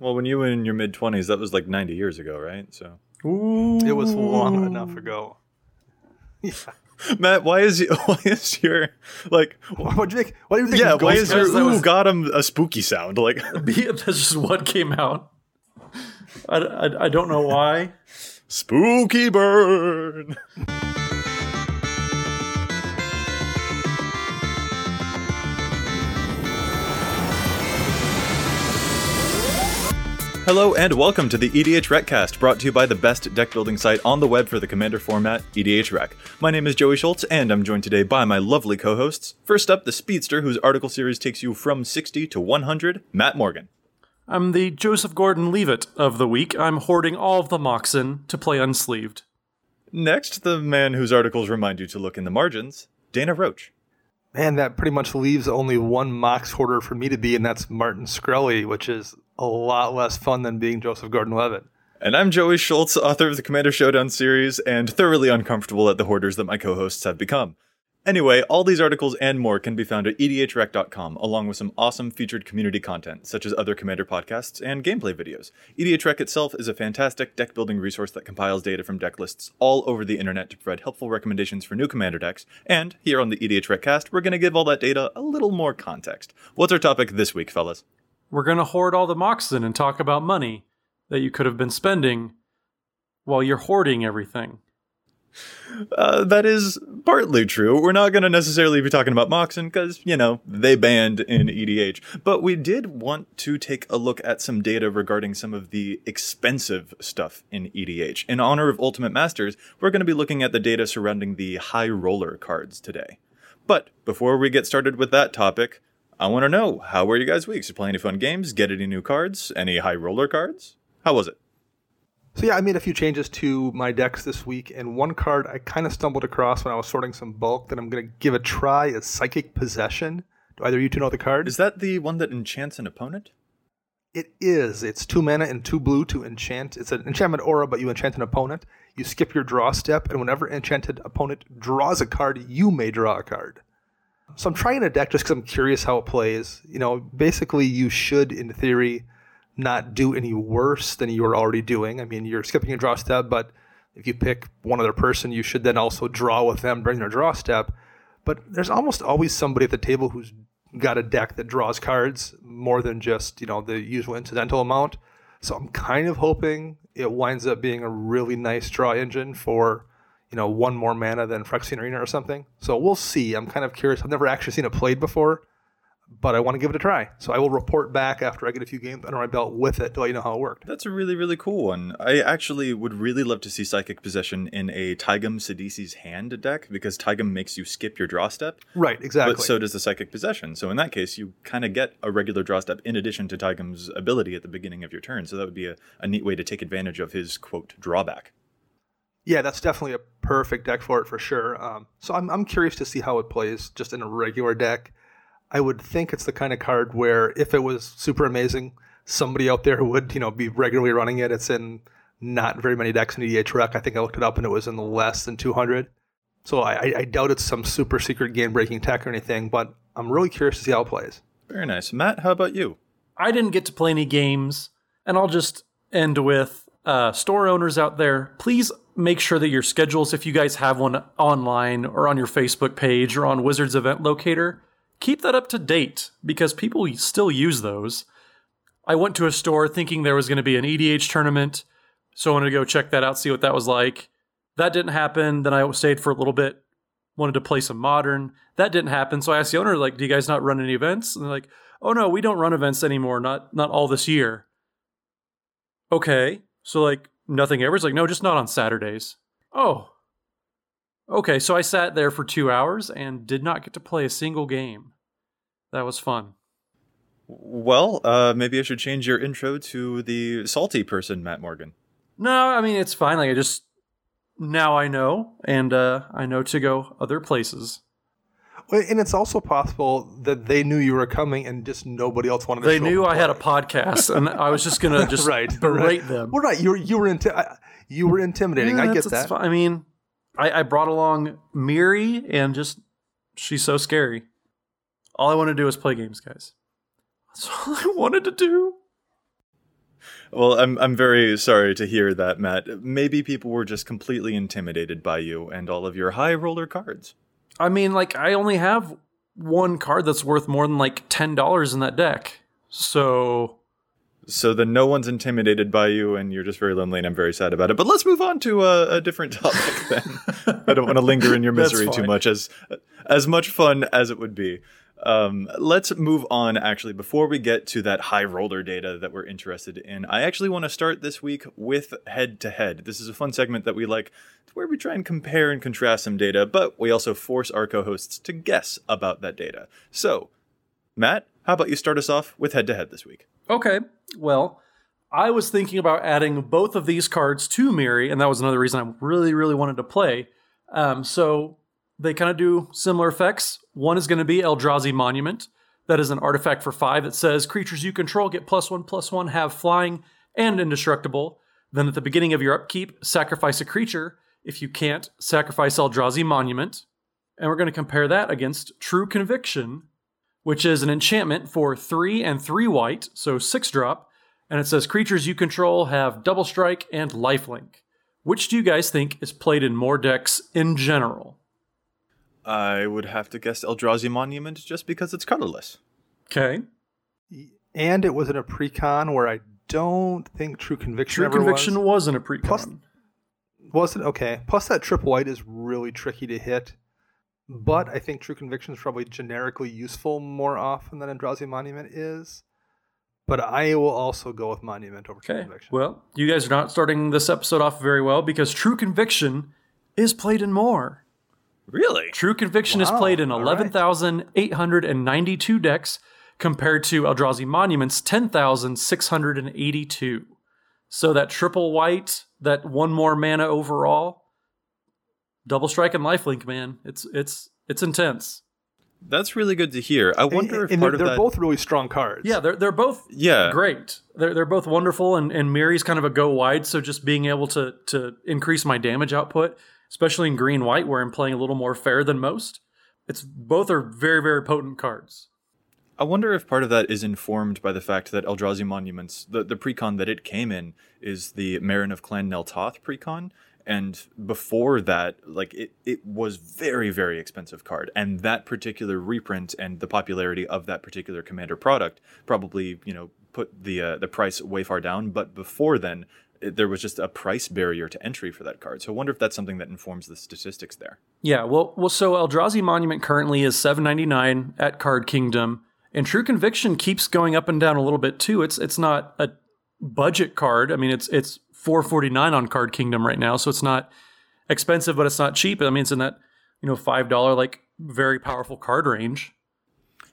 Well, when you were in your mid twenties, that was like ninety years ago, right? So, Ooh. It was long enough ago. Yeah. Matt, why is why is your like What do you think? What do you think? yeah? Why is your ooh was- got him a spooky sound? Like That's just what came out. I, I, I don't know why. spooky burn. Hello and welcome to the EDH Recast, brought to you by the best deck building site on the web for the Commander format, EDH Rec. My name is Joey Schultz, and I'm joined today by my lovely co-hosts. First up, the Speedster, whose article series takes you from 60 to 100, Matt Morgan. I'm the Joseph Gordon Levitt of the week. I'm hoarding all of the Moxen to play unsleeved. Next, the man whose articles remind you to look in the margins, Dana Roach. Man, that pretty much leaves only one Mox hoarder for me to be, and that's Martin Shkreli, which is a lot less fun than being Joseph Gordon-Levitt. And I'm Joey Schultz, author of the Commander Showdown series, and thoroughly uncomfortable at the hoarders that my co hosts have become. Anyway, all these articles and more can be found at edhrec.com, along with some awesome featured community content, such as other Commander podcasts and gameplay videos. EDHREC itself is a fantastic deck building resource that compiles data from deck lists all over the internet to provide helpful recommendations for new Commander decks. And here on the EDHREC cast, we're going to give all that data a little more context. What's our topic this week, fellas? We're going to hoard all the Moxen and talk about money that you could have been spending while you're hoarding everything. Uh, that is partly true. We're not going to necessarily be talking about Moxen because, you know, they banned in EDH. But we did want to take a look at some data regarding some of the expensive stuff in EDH. In honor of Ultimate Masters, we're going to be looking at the data surrounding the high roller cards today. But before we get started with that topic, I want to know how were you guys' weeks? You play any fun games? Get any new cards? Any high roller cards? How was it? So yeah, I made a few changes to my decks this week, and one card I kind of stumbled across when I was sorting some bulk that I'm going to give a try is Psychic Possession. Do either of you two know the card? Is that the one that enchants an opponent? It is. It's two mana and two blue to enchant. It's an enchantment aura, but you enchant an opponent. You skip your draw step, and whenever enchanted opponent draws a card, you may draw a card. So I'm trying a deck just because I'm curious how it plays. You know, basically, you should, in theory, not do any worse than you're already doing. I mean, you're skipping a draw step, but if you pick one other person, you should then also draw with them during their draw step. But there's almost always somebody at the table who's got a deck that draws cards more than just, you know, the usual incidental amount. So I'm kind of hoping it winds up being a really nice draw engine for, you know, one more mana than Phyrexian Arena or something. So we'll see. I'm kind of curious. I've never actually seen it played before, but I want to give it a try. So I will report back after I get a few games under my belt with it to let you know how it worked. That's a really, really cool one. I actually would really love to see Psychic Possession in a Tygum Sidisi's Hand deck because Tygum makes you skip your draw step, Right, exactly. but so does the Psychic Possession. So in that case, you kind of get a regular draw step in addition to Tygum's ability at the beginning of your turn. So that would be a, a neat way to take advantage of his, quote, drawback. Yeah, that's definitely a perfect deck for it for sure. Um, so I'm, I'm curious to see how it plays just in a regular deck. I would think it's the kind of card where if it was super amazing, somebody out there would you know be regularly running it. It's in not very many decks in EDH Rec. I think I looked it up and it was in less than 200. So I, I- I doubt it's some super secret game breaking tech or anything, but I'm really curious to see how it plays. Very nice. Matt, how about you? I didn't get to play any games, and I'll just end with uh, store owners out there. Please make sure that your schedules, if you guys have one online or on your Facebook page or on Wizards Event Locator, keep that up to date because people still use those. I went to a store thinking there was going to be an EDH tournament, so I wanted to go check that out, see what that was like. That didn't happen. Then I stayed for a little bit, wanted to play some modern. That didn't happen. So I asked the owner, like, do you guys not run any events? And they're like, oh no, we don't run events anymore. Not not all this year. Okay. So like nothing ever. It's like, no, just not on Saturdays. Oh. Okay, so I sat there for two hours and did not get to play a single game. That was fun. Well, uh, maybe I should change your intro to the salty person, Matt Morgan. No, I mean it's fine. Like I just now I know, and uh, I know to go other places. Well, And it's also possible that they knew you were coming and just nobody else wanted to They show knew I had a podcast, and I was just gonna just right, berate right. them. Well, right, you were you were inti- you were intimidating. Yeah, I get that's- that's that. I mean, I, I brought along Miri, and just she's so scary. All I want to do is play games, guys. That's all I wanted to do. Well, I'm I'm very sorry to hear that, Matt. Maybe people were just completely intimidated by you and all of your high roller cards. I mean, like I only have one card that's worth more than like ten dollars in that deck. So So then no one's intimidated by you, and you're just very lonely, and I'm very sad about it. But let's move on to a, a different topic then. I don't want to linger in your misery too much, as as much fun as it would be. Um, let's move on. Actually, before we get to that high roller data that we're interested in, I actually want to start this week with head to head. This is a fun segment that we like, where we try and compare and contrast some data, but we also force our co-hosts to guess about that data. So, Matt, how about you start us off with head to head this week? Okay. Well, I was thinking about adding both of these cards to Miri, and that was another reason I really, really wanted to play. Um, so they kind of do similar effects. One is going to be Eldrazi Monument. That is an artifact for five that says creatures you control get plus one, plus one, have flying, and indestructible. Then at the beginning of your upkeep, sacrifice a creature. If you can't, sacrifice Eldrazi Monument. And we're going to compare that against True Conviction, which is an enchantment for three and three white, so six drop. And it says creatures you control have double strike and lifelink. Which do you guys think is played in more decks in general? I would have to guess Eldrazi Monument just because it's colorless. Okay. And it was in a pre-con where I don't think True Conviction True ever Conviction was. wasn't a precon. Plus- Was it? Okay. Plus that trip white is really tricky to hit. But I think True Conviction is probably generically useful more often than Eldrazi Monument is. But I will also go with Monument over True. Conviction. Well, you guys are not starting this episode off very well because True Conviction is played in more. Really? True Conviction is played in all right. 11,892 decks compared to Eldrazi Monument's 10,682. So that triple white, that one more mana overall, double strike and lifelink, man. It's it's it's intense. That's really good to hear. I wonder and, if and part they're, of they're that. both really strong cards. Yeah, they're they're both yeah. great. They're they're both wonderful, and and Miri's kind of a go wide. So just being able to to increase my damage output, especially in green white, where I'm playing a little more fair than most. It's both are very very potent cards. I wonder if part of that is informed by the fact that Eldrazi Monuments, the, the precon that it came in, is the Meren of Clan Nel Toth precon. And before that, like it, it was very, very expensive card. And that particular reprint and the popularity of that particular commander product probably, you know, put the uh, the price way far down. But before then, it, there was just a price barrier to entry for that card. So I wonder if that's something that informs the statistics there. Yeah, well, well, so Eldrazi Monument currently is seven ninety nine at Card Kingdom, and True Conviction keeps going up and down a little bit too. It's it's not a budget card. I mean, it's it's four forty nine on Card Kingdom right now, so it's not expensive, but it's not cheap. I mean, it's in that you know five dollar like very powerful card range.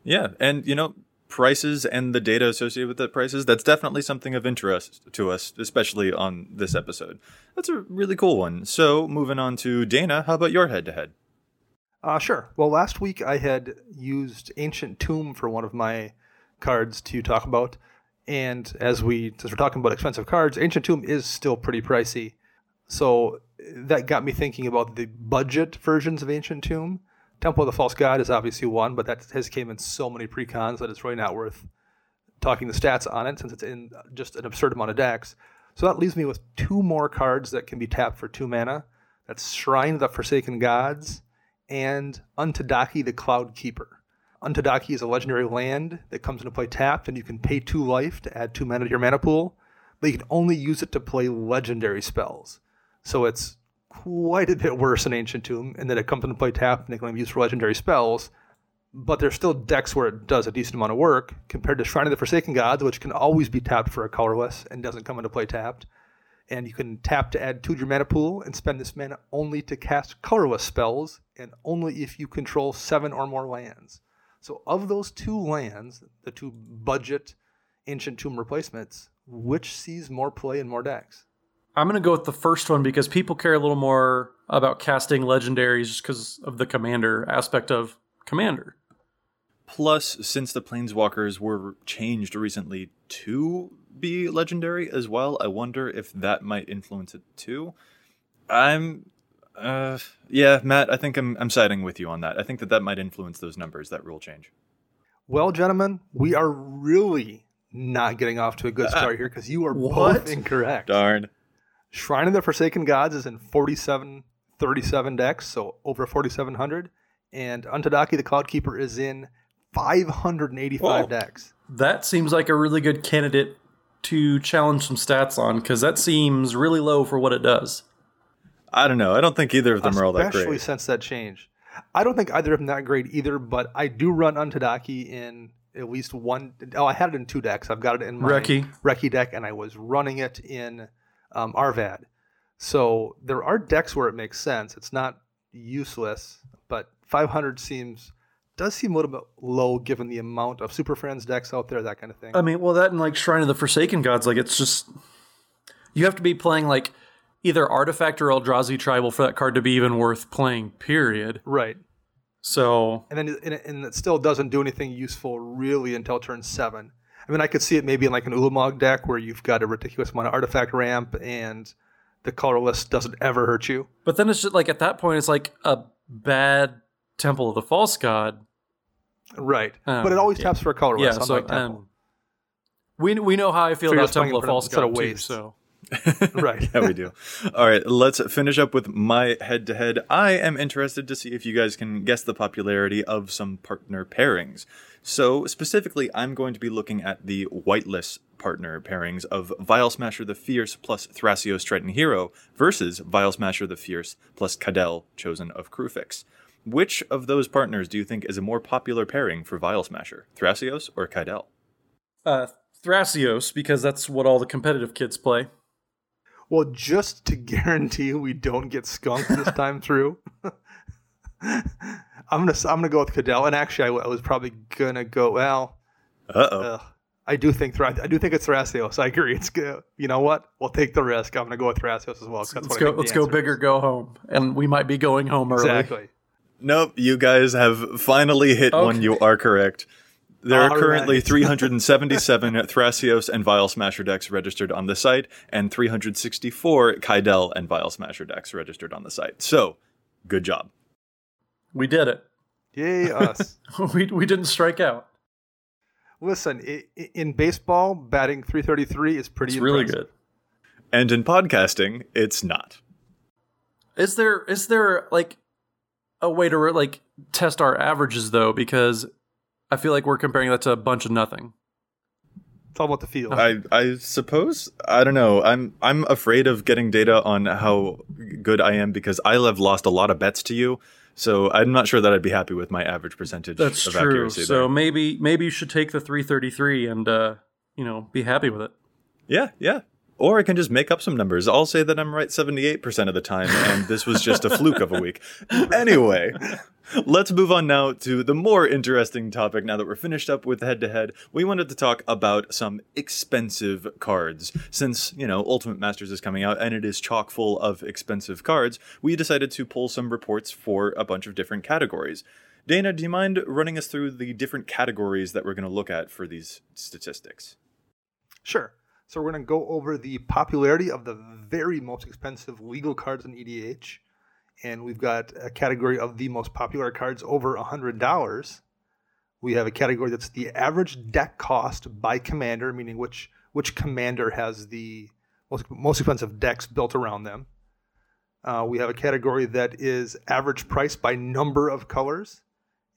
Yeah, and you know, prices and the data associated with the prices, that's definitely something of interest to us, especially on this episode. That's a really cool one. So, moving on to Dana, how about your head to head? Sure. Well, last week I had used Ancient Tomb for one of my cards to talk about. And as we, since we're talking about expensive cards, Ancient Tomb is still pretty pricey. So that got me thinking about the budget versions of Ancient Tomb. Temple of the False God is obviously one, but that has came in so many precons that it's really not worth talking the stats on it since it's in just an absurd amount of decks. So that leaves me with two more cards that can be tapped for two mana. That's Shrine of the Forsaken Gods and Untaidake the Cloud Keeper. Untaidake is a legendary land that comes into play tapped, and you can pay two life to add two mana to your mana pool, but you can only use it to play legendary spells. So it's quite a bit worse than Ancient Tomb in that it comes into play tapped and it can be used for legendary spells. But there's still decks where it does a decent amount of work compared to Shrine of the Forsaken Gods, which can always be tapped for a colorless and doesn't come into play tapped. And you can tap to add two to your mana pool and spend this mana only to cast colorless spells and only if you control seven or more lands. So, of those two lands, the two budget Ancient Tomb replacements, which sees more play in more decks? I'm going to go with the first one because people care a little more about casting legendaries just because of the commander aspect of commander. Plus, since the Planeswalkers were changed recently to be legendary as well, I wonder if that might influence it too. I'm. Uh, yeah, Matt, I think I'm, I'm siding with you on that. I think that that might influence those numbers, that rule change. Well, gentlemen, we are really not getting off to a good start here because you are What? both incorrect. Darn. Shrine of the Forsaken Gods is in 4737 decks, so over 4,700. And Untaidake the Cloud Keeper is in 585 Whoa. decks. That seems like a really good candidate to challenge some stats on because that seems really low for what it does. I don't know. I don't think either of them are all that great. Especially great. since that change. I don't think either of them that great either, but I do run Untaidake in at least one. Oh, I had it in two decks. I've got it in my Reki. Reki deck, and I was running it in um, Arvad. So there are decks where it makes sense. It's not useless, but 500 seems does seem a little bit low given the amount of Super Friends decks out there, that kind of thing. I mean, well, that and like Shrine of the Forsaken Gods, like it's just you have to be playing like either Artifact or Eldrazi Tribal for that card to be even worth playing. Period. right. So and then and it, and it still doesn't do anything useful really until turn seven. I mean, I could see it maybe in like an Ulamog deck where you've got a ridiculous amount of artifact ramp and the colorless doesn't ever hurt you. But then it's just like at that point, it's like a bad Temple of the False God. Right. Um, but it always yeah. taps for a colorless, Yeah, so um, we we know how I feel So about Temple of for- False God too. So right. yeah, we do. All right, let's finish up with my head to head. I am interested to see if you guys can guess the popularity of some partner pairings. So, specifically, I'm going to be looking at the whitelist partner pairings of Vial Smasher the Fierce plus Thrasios Triton Hero versus Vial Smasher the Fierce plus Kydele, chosen of Kruphix. Which of those partners do you think is a more popular pairing for Vial Smasher, Thrasios or Kydele? uh, Thrasios, because that's what all the competitive kids play. Well, just to guarantee we don't get skunked this time through, I'm gonna I'm gonna go with Kydele. And actually, I was probably gonna go. Well, Uh oh. ugh, I do think Thra- I do think it's Thrasios. I agree. It's good. You know what? We'll take the risk. I'm gonna go with Thrasios as well. Let's go. Let's go answer big or go home, and we might be going home early. Exactly. Nope, you guys have finally hit one. You are correct. There are All currently right. 377 Thrasios and Vial Smasher decks registered on the site, and 364 Kydele and Vial Smasher decks registered on the site. So, good job. We did it. Yay us. we we didn't strike out. Listen, i- i- in baseball, batting 333 is pretty It's really good. And in podcasting, it's not. Is there is there like a way to like test our averages though? Because I feel like we're comparing that to a bunch of nothing. It's all about the feel. I I suppose I don't know. I'm I'm afraid of getting data on how good I am because I have lost a lot of bets to you. So I'm not sure that I'd be happy with my average percentage That's of true. accuracy. So there. maybe maybe you should take the 333 and uh, you know be happy with it. Yeah, yeah. Or I can just make up some numbers. I'll say that I'm right 78% of the time, and this was just a fluke of a week. Anyway, let's move on now to the more interesting topic. Now that we're finished up with head to head, we wanted to talk about some expensive cards. Since, you know, Ultimate Masters is coming out and it is chock full of expensive cards, we decided to pull some reports for a bunch of different categories. Dana, do you mind running us through the different categories that we're going to look at for these statistics? Sure. So we're going to go over the popularity of the very most expensive legal cards in EDH. And we've got a category of the most popular cards over $100. We have a category that's the average deck cost by commander, meaning which which commander has the most, most expensive decks built around them. Uh, we have a category that is average price by number of colors.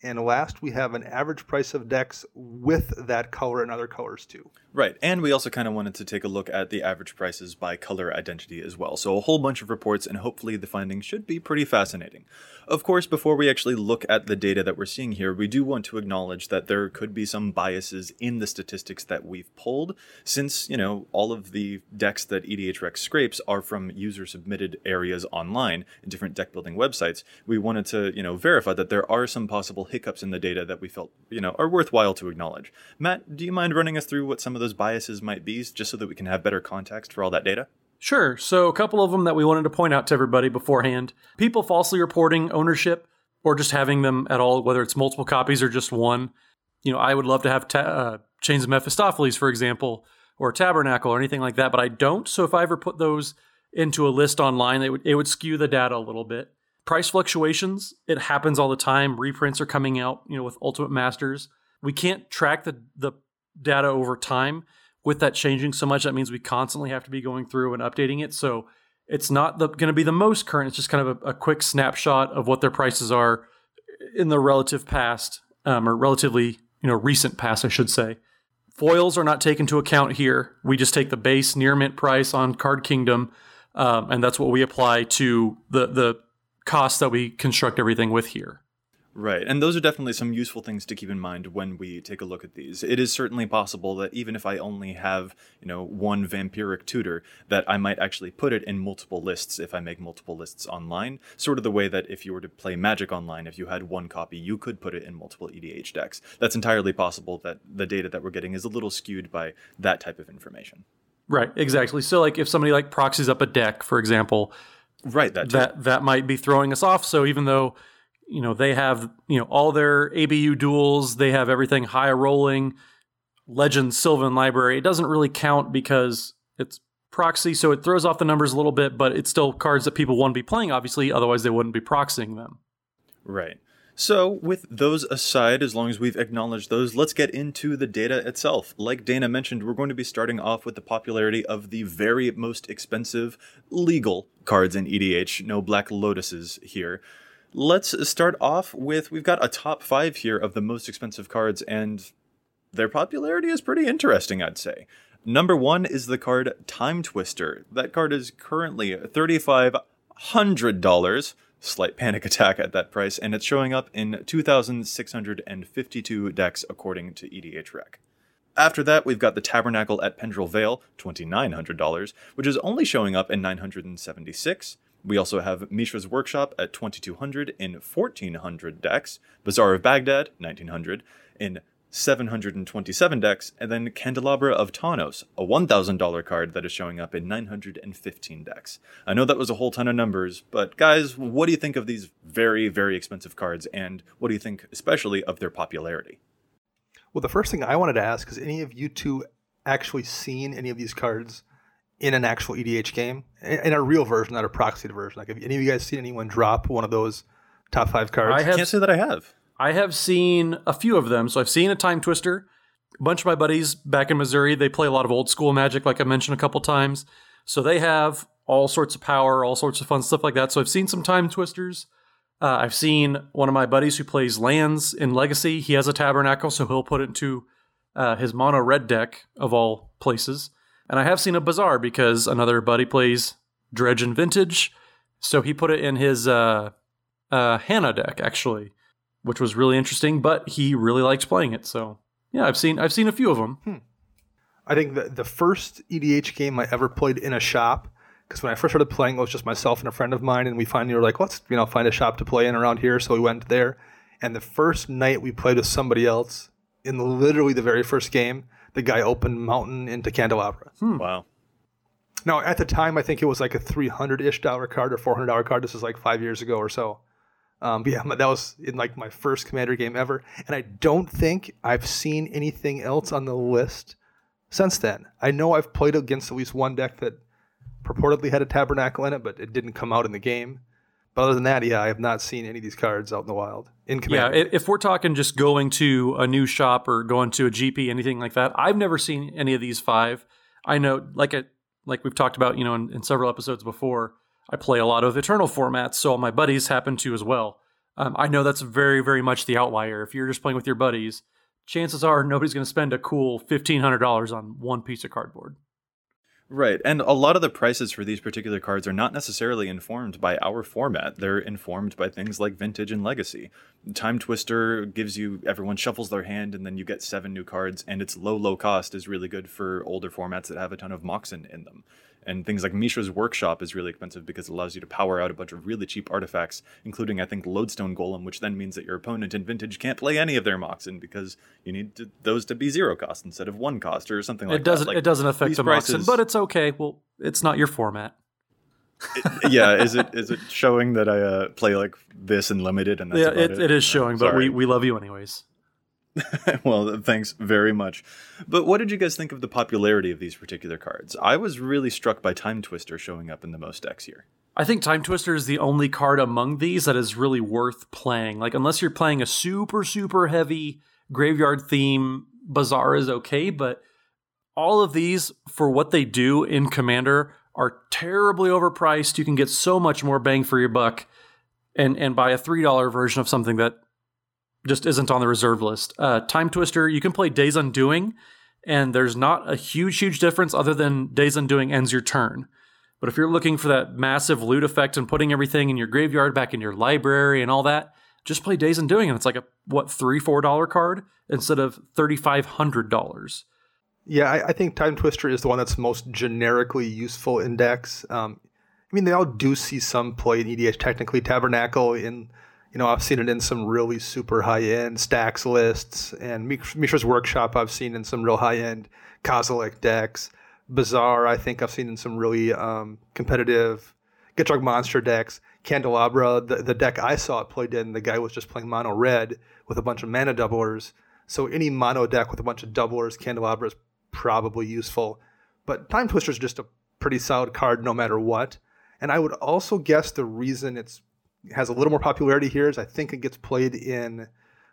And last, we have an average price of decks with that color and other colors too. Right, and we also kind of wanted to take a look at the average prices by color identity as well. So, a whole bunch of reports, and hopefully the findings should be pretty fascinating. Of course, before we actually look at the data that we're seeing here, we do want to acknowledge that there could be some biases in the statistics that we've pulled, since, you know, all of the decks that E EDHREC scrapes are from user submitted areas online in different deck building websites. We wanted to, you know, verify that there are some possible hiccups in the data that we felt, you know, are worthwhile to acknowledge. Matt, do you mind running us through what some of those biases might be, just so that we can have better context for all that data? Sure. So, a couple of them that we wanted to point out to everybody beforehand people falsely reporting ownership or just having them at all, whether it's multiple copies or just one. You know, I would love to have ta- uh, Chains of Mephistopheles, for example, or Tabernacle or anything like that, but I don't. So, if I ever put those into a list online, it would, it would skew the data a little bit. Price fluctuations, it happens all the time. Reprints are coming out, you know, with Ultimate Masters. We can't track the, the data over time. With that changing so much, that means we constantly have to be going through and updating it. So it's not going to be the most current. It's just kind of a, a, quick snapshot of what their prices are in the relative past, um, or relatively you know recent past, I should say. Foils are not taken into account here. We just take the base near mint price on Card Kingdom, um, and that's what we apply to the the cost that we construct everything with here. Right. And those are definitely some useful things to keep in mind when we take a look at these. It is certainly possible that even if I only have, you know, one vampiric tutor, that I might actually put it in multiple lists if I make multiple lists online. Sort of the way that if you were to play Magic online, if you had one copy, you could put it in multiple EDH decks. That's entirely possible that the data that we're getting is a little skewed by that type of information. Right, exactly. So like if somebody like proxies up a deck, for example, right, that too. that that might be throwing us off. So even though you know they have you know all their ABU duals they have everything high rolling legend sylvan library it doesn't really count because it's proxy so it throws off the numbers a little bit but it's still cards that people want to be playing obviously otherwise they wouldn't be proxying them right so, with those aside, as long as we've acknowledged those, let's get into the data itself. Like Dana mentioned, we're going to be starting off with the popularity of the very most expensive legal cards in EDH. No Black Lotuses here. Let's start off with we've got a top five here of the most expensive cards, and their popularity is pretty interesting, I'd say. Number one is the card Time Twister. That card is currently $3,500. Slight panic attack at that price, and it's showing up in 2,652 decks according to EDH Rec. After that, we've got the Tabernacle at Pendrell Vale, $2,900, which is only showing up in 976. We also have Mishra's Workshop at 2200 in 1400 decks, Bazaar of Baghdad 1900 in 727 decks, and then Candelabra of Tawnos, a $1,000 card that is showing up in 915 decks. I know that was a whole ton of numbers, but guys, what do you think of these very, very expensive cards, and what do you think especially of their popularity? Well, the first thing I wanted to ask is any of you two actually seen any of these cards in an actual EDH game, in a real version, not a proxied version. Like, have any of you guys seen anyone drop one of those top five cards? I have, can't say that I have. I have seen a few of them. So I've seen a Time Twister. A bunch of my buddies back in Missouri, they play a lot of old school Magic, like I mentioned a couple times. So they have all sorts of power, all sorts of fun stuff like that. So I've seen some Time Twisters. Uh, I've seen one of my buddies who plays lands in Legacy. He has a Tabernacle, so he'll put it into uh, his mono red deck of all places. And I have seen a Bazaar because another buddy plays Dredge and Vintage, so he put it in his uh, uh, Hanna deck actually, which was really interesting. But he really likes playing it, so yeah, I've seen I've seen a few of them. Hmm. I think the the first EDH game I ever played in a shop because when I first started playing, it was just myself and a friend of mine, and we finally were like, let's you know find a shop to play in around here. So we went there, and the first night we played with somebody else in literally the very first game, the guy opened Mountain into Candelabra. Hmm. Wow. Now, at the time, I think it was like a 300 ish dollar card or $400 card. This was like five years ago or so. Um, yeah, that was in like my first Commander game ever. And I don't think I've seen anything else on the list since then. I know I've played against at least one deck that purportedly had a Tabernacle in it, but it didn't come out in the game. But other than that, yeah, I have not seen any of these cards out in the wild. In Commander. Yeah, if we're talking just going to a new shop or going to a GP, anything like that, I've never seen any of these five. I know, like a like we've talked about, you know, in, in several episodes before, I play a lot of Eternal formats, so my buddies happen to as well. Um, I know that's very, very much the outlier. If you're just playing with your buddies, chances are nobody's going to spend a cool fifteen hundred dollars on one piece of cardboard. Right. And a lot of the prices for these particular cards are not necessarily informed by our format. They're informed by things like vintage and legacy. Time Twister gives you everyone shuffles their hand and then you get seven new cards and its low low cost is really good for older formats that have a ton of Moxen in them. And things like Mishra's Workshop is really expensive because it allows you to power out a bunch of really cheap artifacts, including, I think, Lodestone Golem, which then means that your opponent in Vintage can't play any of their Moxen because you need to, those to be zero cost instead of one cost or something like it doesn't, that. Like, it doesn't affect the prices, Moxen, but it's okay. Well, it's not your format. it, yeah, is it is it showing that I uh, play like this and limited and that's yeah, it, it, it is showing, but we, we love you anyways. well, thanks very much. But what did you guys think of the popularity of these particular cards? I was really struck by Time Twister showing up in the most decks here. I think Time Twister is the only card among these that is really worth playing. Like, unless you're playing a super, super heavy graveyard theme Bazaar is okay, but all of these for what they do in Commander are terribly overpriced. You can get so much more bang for your buck and and buy a $3 version of something that just isn't on the reserve list. Uh, Time Twister, you can play Days Undoing, and there's not a huge, huge difference other than Days Undoing ends your turn. But if you're looking for that massive loot effect and putting everything in your graveyard back in your library and all that, just play Days Undoing, and it's like a what three, four dollar card instead of thirty five hundred dollars. Yeah, I, I, think Time Twister is the one that's most generically useful index. Um, I mean, they all do see some play in EDH. Technically, Tabernacle in you know, I've seen it in some really super high end Stax lists, and Mishra's Workshop I've seen in some real high end Kozilek decks. Bazaar, I think I've seen in some really um, competitive Gitrog Monster decks. Candelabra, the, the deck I saw it played in, the guy was just playing mono red with a bunch of mana doublers. So any mono deck with a bunch of doublers, Candelabra is probably useful. But Time Twister is just a pretty solid card no matter what. And I would also guess the reason it's has a little more popularity here is I think it gets played in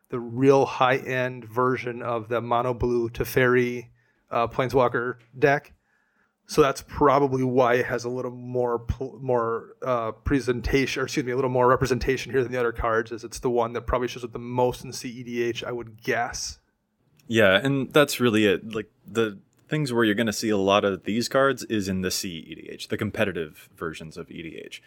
the real high end version of the mono blue Teferi uh, Planeswalker deck. So that's probably why it has a little more more uh, presentation, or excuse me, a little more representation here than the other cards. Is it's the one that probably shows up the most in CEDH, I would guess. Yeah, and that's really it. Like the things where you're going to see a lot of these cards is in the CEDH, the competitive versions of EDH.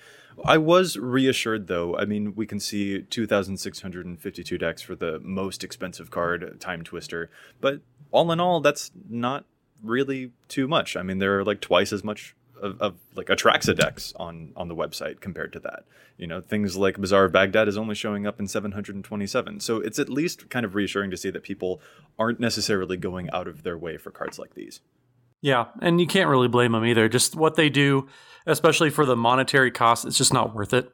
I was reassured though. I mean, we can see 2,652 decks for the most expensive card, Time Twister, but all in all, that's not really too much. I mean, there are like twice as much of, of, like Atraxa decks on on the website compared to that. You know, things like Bazaar of Baghdad is only showing up in 727. So it's at least kind of reassuring to see that people aren't necessarily going out of their way for cards like these. Yeah, and you can't really blame them either. Just what they do, especially for the monetary cost, it's just not worth it.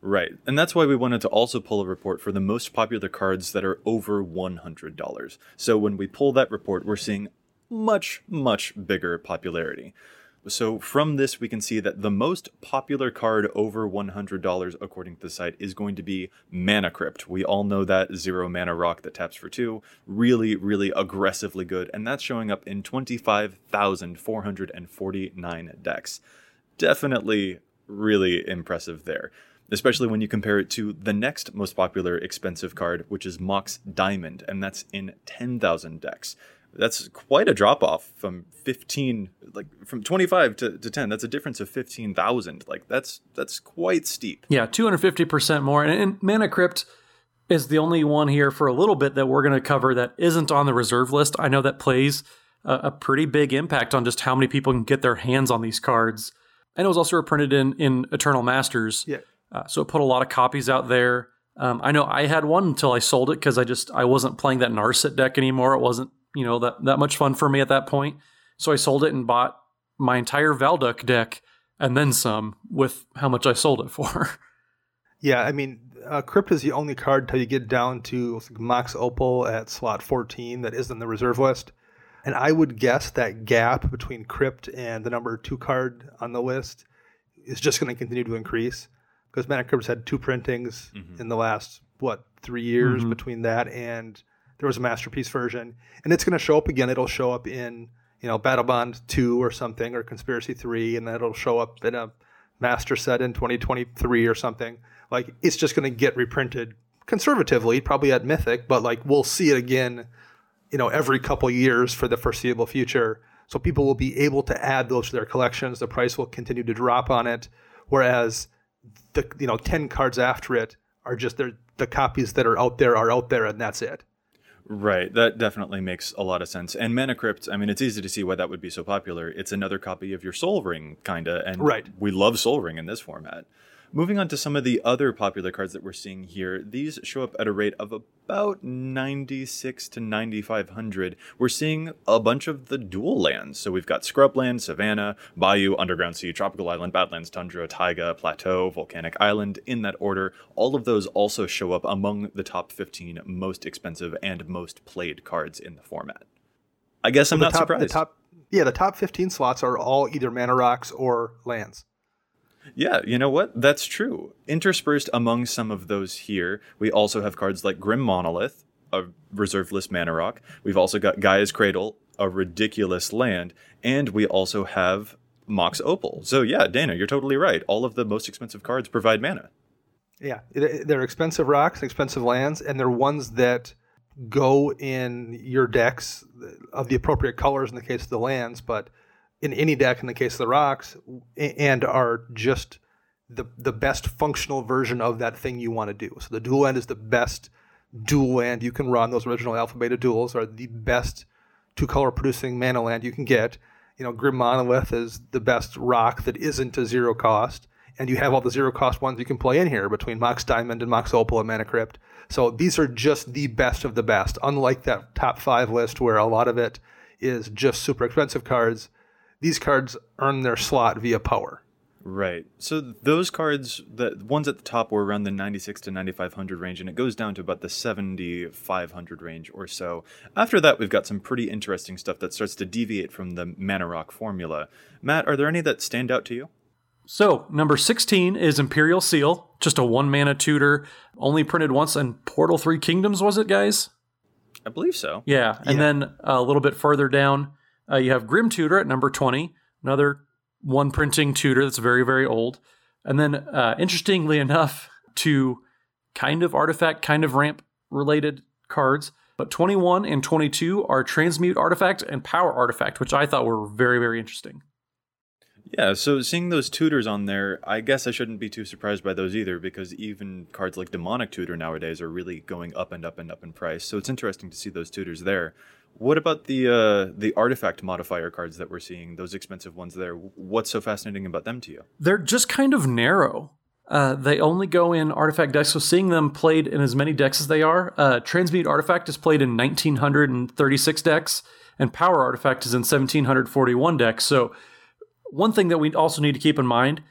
Right. And that's why we wanted to also pull a report for the most popular cards that are over $100. So when we pull that report, we're seeing much, much bigger popularity. So from this, we can see that the most popular card over $100 according to the site is going to be Mana Crypt. We all know that zero mana rock that taps for two. Really, really aggressively good. And that's showing up in 25,449 decks. Definitely really impressive there. Especially when you compare it to the next most popular expensive card, which is Mox Diamond, and that's in 10,000 decks that's quite a drop off from 15 like from 25 to, to 10 that's a difference of 15000 like that's that's quite steep. Yeah 250% more. And, and mana crypt is the only one here for a little bit that we're going to cover that isn't on the reserve list. I know that plays a, a, pretty big impact on just how many people can get their hands on these cards. And it was also reprinted in in eternal masters. Yeah. Uh, so it put a lot of copies out there. Um, I know I had one until I sold it because I just I wasn't playing that Narset deck anymore. It wasn't you know that that much fun for me at that point. So I sold it and bought my entire Valduk deck and then some with how much I sold it for. yeah, I mean, uh, Crypt is the only card until you get down to Mox Opal at slot 14 that is in the reserve list. And I would guess that gap between Crypt and the number two card on the list is just going to continue to increase because Mana Crypt's had two printings mm-hmm. in the last, what, three years mm-hmm. between that and there was a masterpiece version, and it's going to show up again. It'll show up in you know Battlebond two or something, or Conspiracy three, and then it'll show up in a master set in 2023 or something. Like it's just going to get reprinted conservatively, probably at Mythic, but like we'll see it again, you know, every couple years for the foreseeable future. So people will be able to add those to their collections. The price will continue to drop on it, whereas the you know 10 cards after it are just the copies that are out there are out there, and that's it. Right, that definitely makes a lot of sense. And Mana Crypt, I mean, it's easy to see why that would be so popular. It's another copy of your Sol Ring, kinda, and right. we love Sol Ring in this format. Moving on to some of the other popular cards that we're seeing here, these show up at a rate of about 96 to 9500. We're seeing a bunch of the dual lands. So we've got Scrubland, Savannah, Bayou, Underground Sea, Tropical Island, Badlands, Tundra, Taiga, Plateau, Volcanic Island, in that order. All of those also show up among the top 15 most expensive and most played cards in the format. I guess I'm not top, surprised. The top, yeah, the top 15 slots are all either mana rocks or lands. Yeah, you know what? That's true. Interspersed among some of those here, we also have cards like Grim Monolith, a reserve list mana rock. We've also got Gaea's Cradle, a ridiculous land, and we also have Mox Opal. So yeah, Dana, you're totally right. All of the most expensive cards provide mana. Yeah, they're expensive rocks, expensive lands, and they're ones that go in your decks uh, of the appropriate colors in the case of the lands, but in any deck in the case of the rocks, and are just the the best functional version of that thing you want to do. So the dual end is the best dual land you can run. Those original alpha beta duals are the best two color producing mana land you can get. You know, Grim Monolith is the best rock that isn't a zero cost and you have all the zero cost ones you can play in here between Mox Diamond and Mox Opal and Mana Crypt. So these are just the best of the best. Unlike that top five list where a lot of it is just super expensive cards, these cards earn their slot via power. Right. So those cards, the ones at the top were around the 96 to 9500 range, and it goes down to about the 7500 range or so. After that, we've got some pretty interesting stuff that starts to deviate from the Mana Rock formula. Matt, are there any that stand out to you? So, number 16 is Imperial Seal, just a one mana tutor, only printed once in Portal 3 Kingdoms, was it, guys? I believe so. Yeah. And yeah. then a little bit further down, uh, you have Grim Tutor at number 20, another one printing tutor that's very, very old. And then, uh, interestingly enough, to kind of artifact, kind of ramp related cards, but 21 and 22 are Transmute Artifact and Power Artifact, which I thought were very, very interesting. Yeah, so seeing those tutors on there, I guess I shouldn't be too surprised by those either, because even cards like Demonic Tutor nowadays are really going up and up and up in price. So it's interesting to see those tutors there. What about the uh, the artifact modifier cards that we're seeing? Those expensive ones there. What's so fascinating about them to you? They're just kind of narrow. Uh, they only go in artifact decks, so seeing them played in as many decks as they are, uh, Transmute Artifact is played in 1936 decks, and Power Artifact is in 1741 decks. So one thing that we also need to keep in mind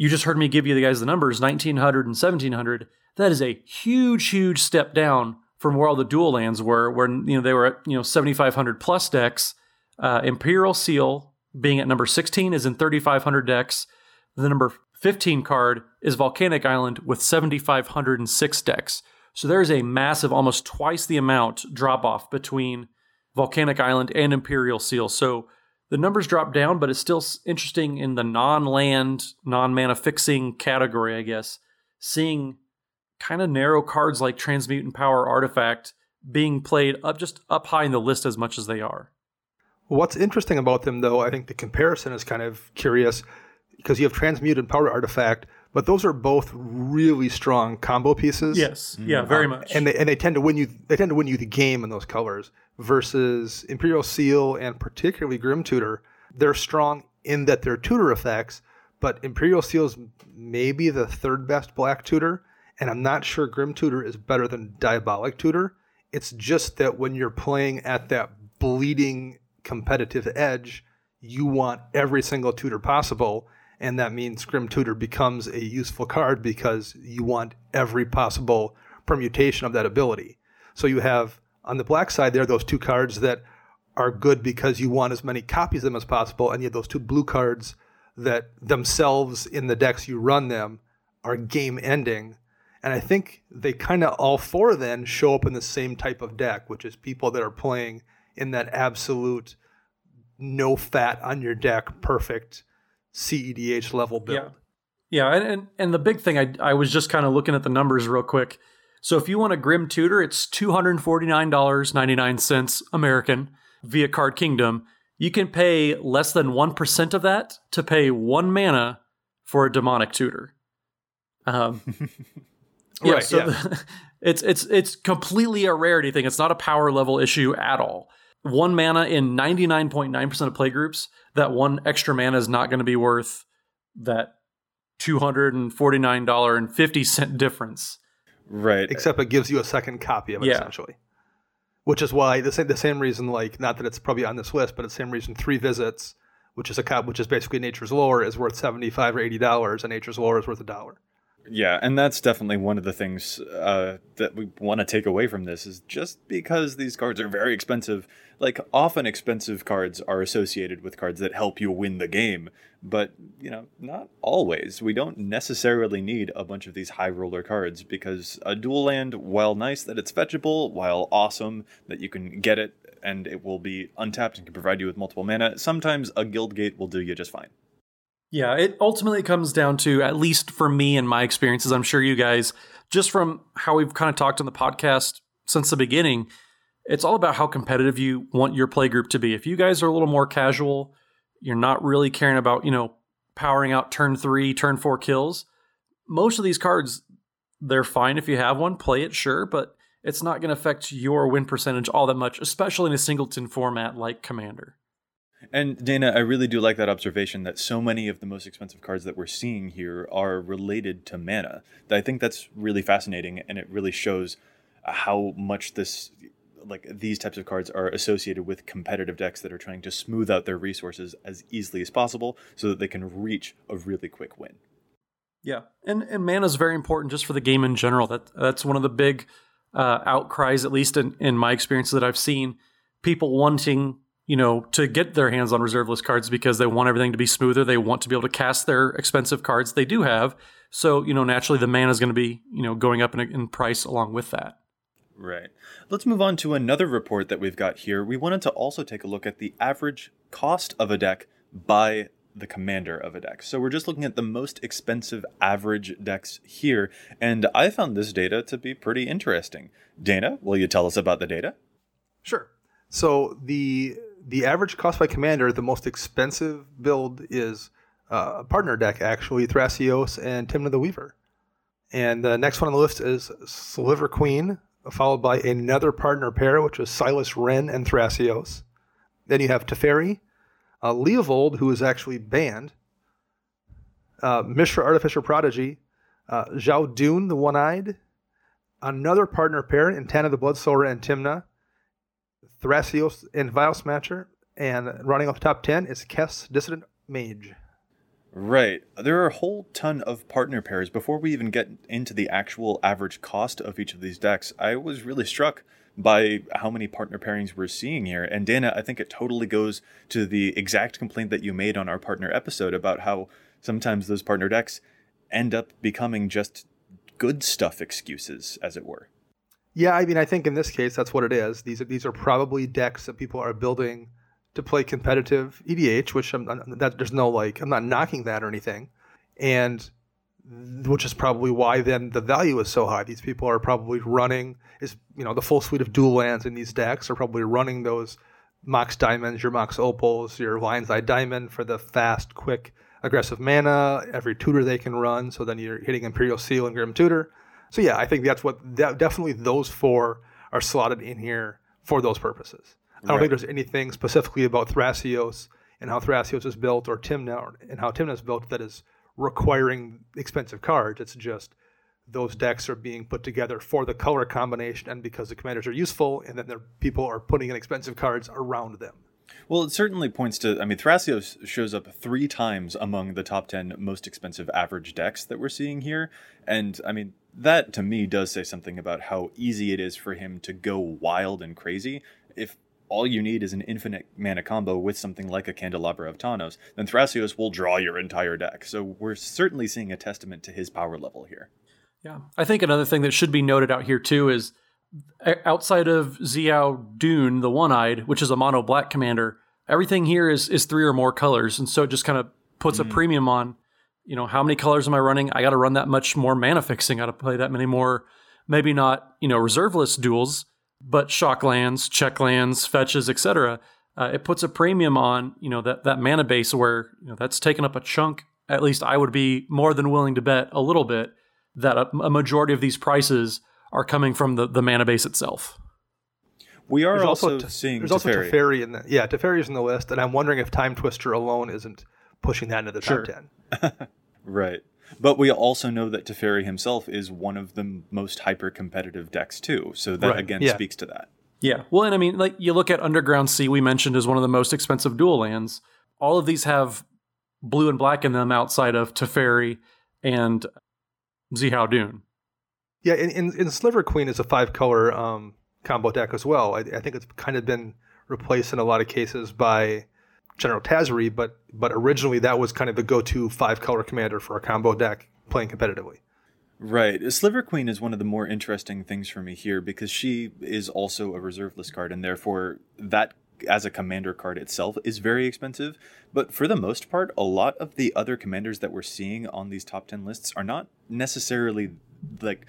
you just heard me give you the guys the numbers 1900 and 1700 that is a huge huge step down from where all the dual lands were where you know they were at you know 7500 plus decks uh, imperial seal being at number 16 is in 3500 decks. The number 15 card is volcanic island with 7506 decks. So there's a massive almost twice the amount drop off between volcanic island and imperial seal. So the numbers drop down, but it's still interesting in the non-land, non-mana fixing category, I guess. Seeing kind of narrow cards like Transmute and Power Artifact being played up just up high in the list as much as they are. What's interesting about them, though, I think the comparison is kind of curious because you have Transmute and Power Artifact, but those are both really strong combo pieces. Yes, yeah, very um, much. And they and they tend to win you. They tend to win you the game in those colors versus Imperial Seal and particularly Grim Tutor. They're strong in that they're tutor effects, but Imperial Seal is maybe the third best black tutor, and I'm not sure Grim Tutor is better than Diabolic Tutor. It's just that when you're playing at that bleeding competitive edge, you want every single tutor possible, and that means Grim Tutor becomes a useful card because you want every possible permutation of that ability. So you have on the black side, there those two cards that are good because you want as many copies of them as possible, and you have those two blue cards that themselves in the decks you run them are game ending. And I think they kind of all four then show up in the same type of deck, which is people that are playing in that absolute no fat on your deck, perfect CEDH level build. Yeah, yeah, and and, and the big thing I I was just kind of looking at the numbers real quick. So if you want a Grim Tutor, it's $249.99 American via Card Kingdom. You can pay less than 1% of that to pay one mana for a demonic tutor. Um, yeah, right, so yeah. The, it's it's it's completely a rarity thing. It's not a power level issue at all. One mana in 99.9% of play groups, that one extra mana is not going to be worth that $249.50 difference. Right. Except it gives you a second copy of it, yeah. essentially. Which is why the same the same reason, like not that it's probably on this list, but the same reason three visits, which is a cop, which is basically Nature's Lore, is worth seventy five or eighty dollars, and Nature's Lore is worth a dollar. Yeah, and that's definitely one of the things uh, that we want to take away from this is just because these cards are very expensive. Like often, expensive cards are associated with cards that help you win the game, but you know, not always. We don't necessarily need a bunch of these high roller cards because a dual land, while nice that it's fetchable, while awesome that you can get it and it will be untapped and can provide you with multiple mana, sometimes a guild gate will do you just fine. Yeah, it ultimately comes down to, at least for me and my experiences, I'm sure you guys, just from how we've kind of talked on the podcast since the beginning, it's all about how competitive you want your play group to be. If you guys are a little more casual, you're not really caring about, you know, powering out turn three, turn four kills, most of these cards, they're fine if you have one, play it, sure, but it's not going to affect your win percentage all that much, especially in a singleton format like Commander. And Dana, I really do like that observation that so many of the most expensive cards that we're seeing here are related to mana. I think that's really fascinating, and it really shows how much this, like these types of cards, are associated with competitive decks that are trying to smooth out their resources as easily as possible, so that they can reach a really quick win. Yeah, and and mana is very important just for the game in general. That that's one of the big uh, outcries, at least in in my experience that I've seen, people wanting you know, to get their hands on reserve list cards because they want everything to be smoother. They want to be able to cast their expensive cards they do have. So, you know, naturally the mana is going to be, you know, going up in, in price along with that. Right. Let's move on to another report that we've got here. We wanted to also take a look at the average cost of a deck by the commander of a deck. So we're just looking at the most expensive average decks here, and I found this data to be pretty interesting. Dana, will you tell us about the data? Sure. So the the average cost by commander, the most expensive build is uh, a partner deck, actually, Thrasios and Tymna the Weaver. And the next one on the list is Sliver Queen, followed by another partner pair, which is Silas Renn and Thrasios. Then you have Teferi, uh, Leovold, who is actually banned, uh, Mishra Artificer Prodigy, uh, Xiahou Dun, the One Eyed, another partner pair, in Tana the Bloodsower and Tymna, Thrasios and Vial Smasher, and running off the top 10 is Kess Dissident Mage. Right. There are a whole ton of partner pairs. Before we even get into the actual average cost of each of these decks, I was really struck by how many partner pairings we're seeing here. And Dana, I think it totally goes to the exact complaint that you made on our partner episode about how sometimes those partner decks end up becoming just good stuff excuses, as it were. Yeah, I mean, I think in this case that's what it is. These are these are probably decks that people are building to play competitive EDH, which I'm, that there's no like I'm not knocking that or anything, and which is probably why then the value is so high. These people are probably running is you know the full suite of dual lands in these decks are probably running those Mox Diamonds, your Mox Opals, your Lion's Eye Diamond for the fast, quick, aggressive mana. Every tutor they can run, so then you're hitting Imperial Seal and Grim Tutor so yeah, I think that's what definitely those four are slotted in here for those purposes. I don't right. think there's anything specifically about Thrasios and how Thrasios is built or Tymna and how Tymna is built that is requiring expensive cards. It's just those decks are being put together for the color combination and because the commanders are useful and then their people are putting in expensive cards around them. Well, it certainly points to. I mean, Thrasios shows up three times among the top 10 most expensive average decks that we're seeing here. And I mean, that to me does say something about how easy it is for him to go wild and crazy. If all you need is an infinite mana combo with something like a Candelabra of Tawnos, then Thrasios will draw your entire deck. So we're certainly seeing a testament to his power level here. Yeah. I think another thing that should be noted out here too is outside of Xiahou Dun, the one eyed, which is a mono black commander, everything here is is three or more colors. And so it just kind of puts mm-hmm. a premium on you know, how many colors am I running? I got to run that much more mana fixing. I got to play that many more, maybe not, you know, reserve list duals, but shock lands, check lands, fetches, etc. Uh, it puts a premium on, you know, that, that mana base where, you know, that's taken up a chunk. At least I would be more than willing to bet a little bit that a, a majority of these prices are coming from the, the mana base itself. We are there's also, also seeing there's Teferi. also Teferi in the yeah Teferi is in the list, and I'm wondering if Timetwister alone isn't pushing that into the sure. top ten. Right. But we also know that Teferi himself is one of the most hyper competitive decks too. So that right. again yeah. speaks to that. Yeah. Well, and I mean, like you look at Underground Sea, we mentioned as one of the most expensive dual lands. All of these have blue and black in them outside of Teferi and Xiahou Dun. Yeah, and, in, in Sliver Queen is a five color um, combo deck as well. I, I think it's kind of been replaced in a lot of cases by General Tazri, but but originally that was kind of the go to five color commander for a combo deck playing competitively. Right. Sliver Queen is one of the more interesting things for me here because she is also a reserve list card, and therefore that as a commander card itself is very expensive. But for the most part, a lot of the other commanders that we're seeing on these top 10 lists are not necessarily like,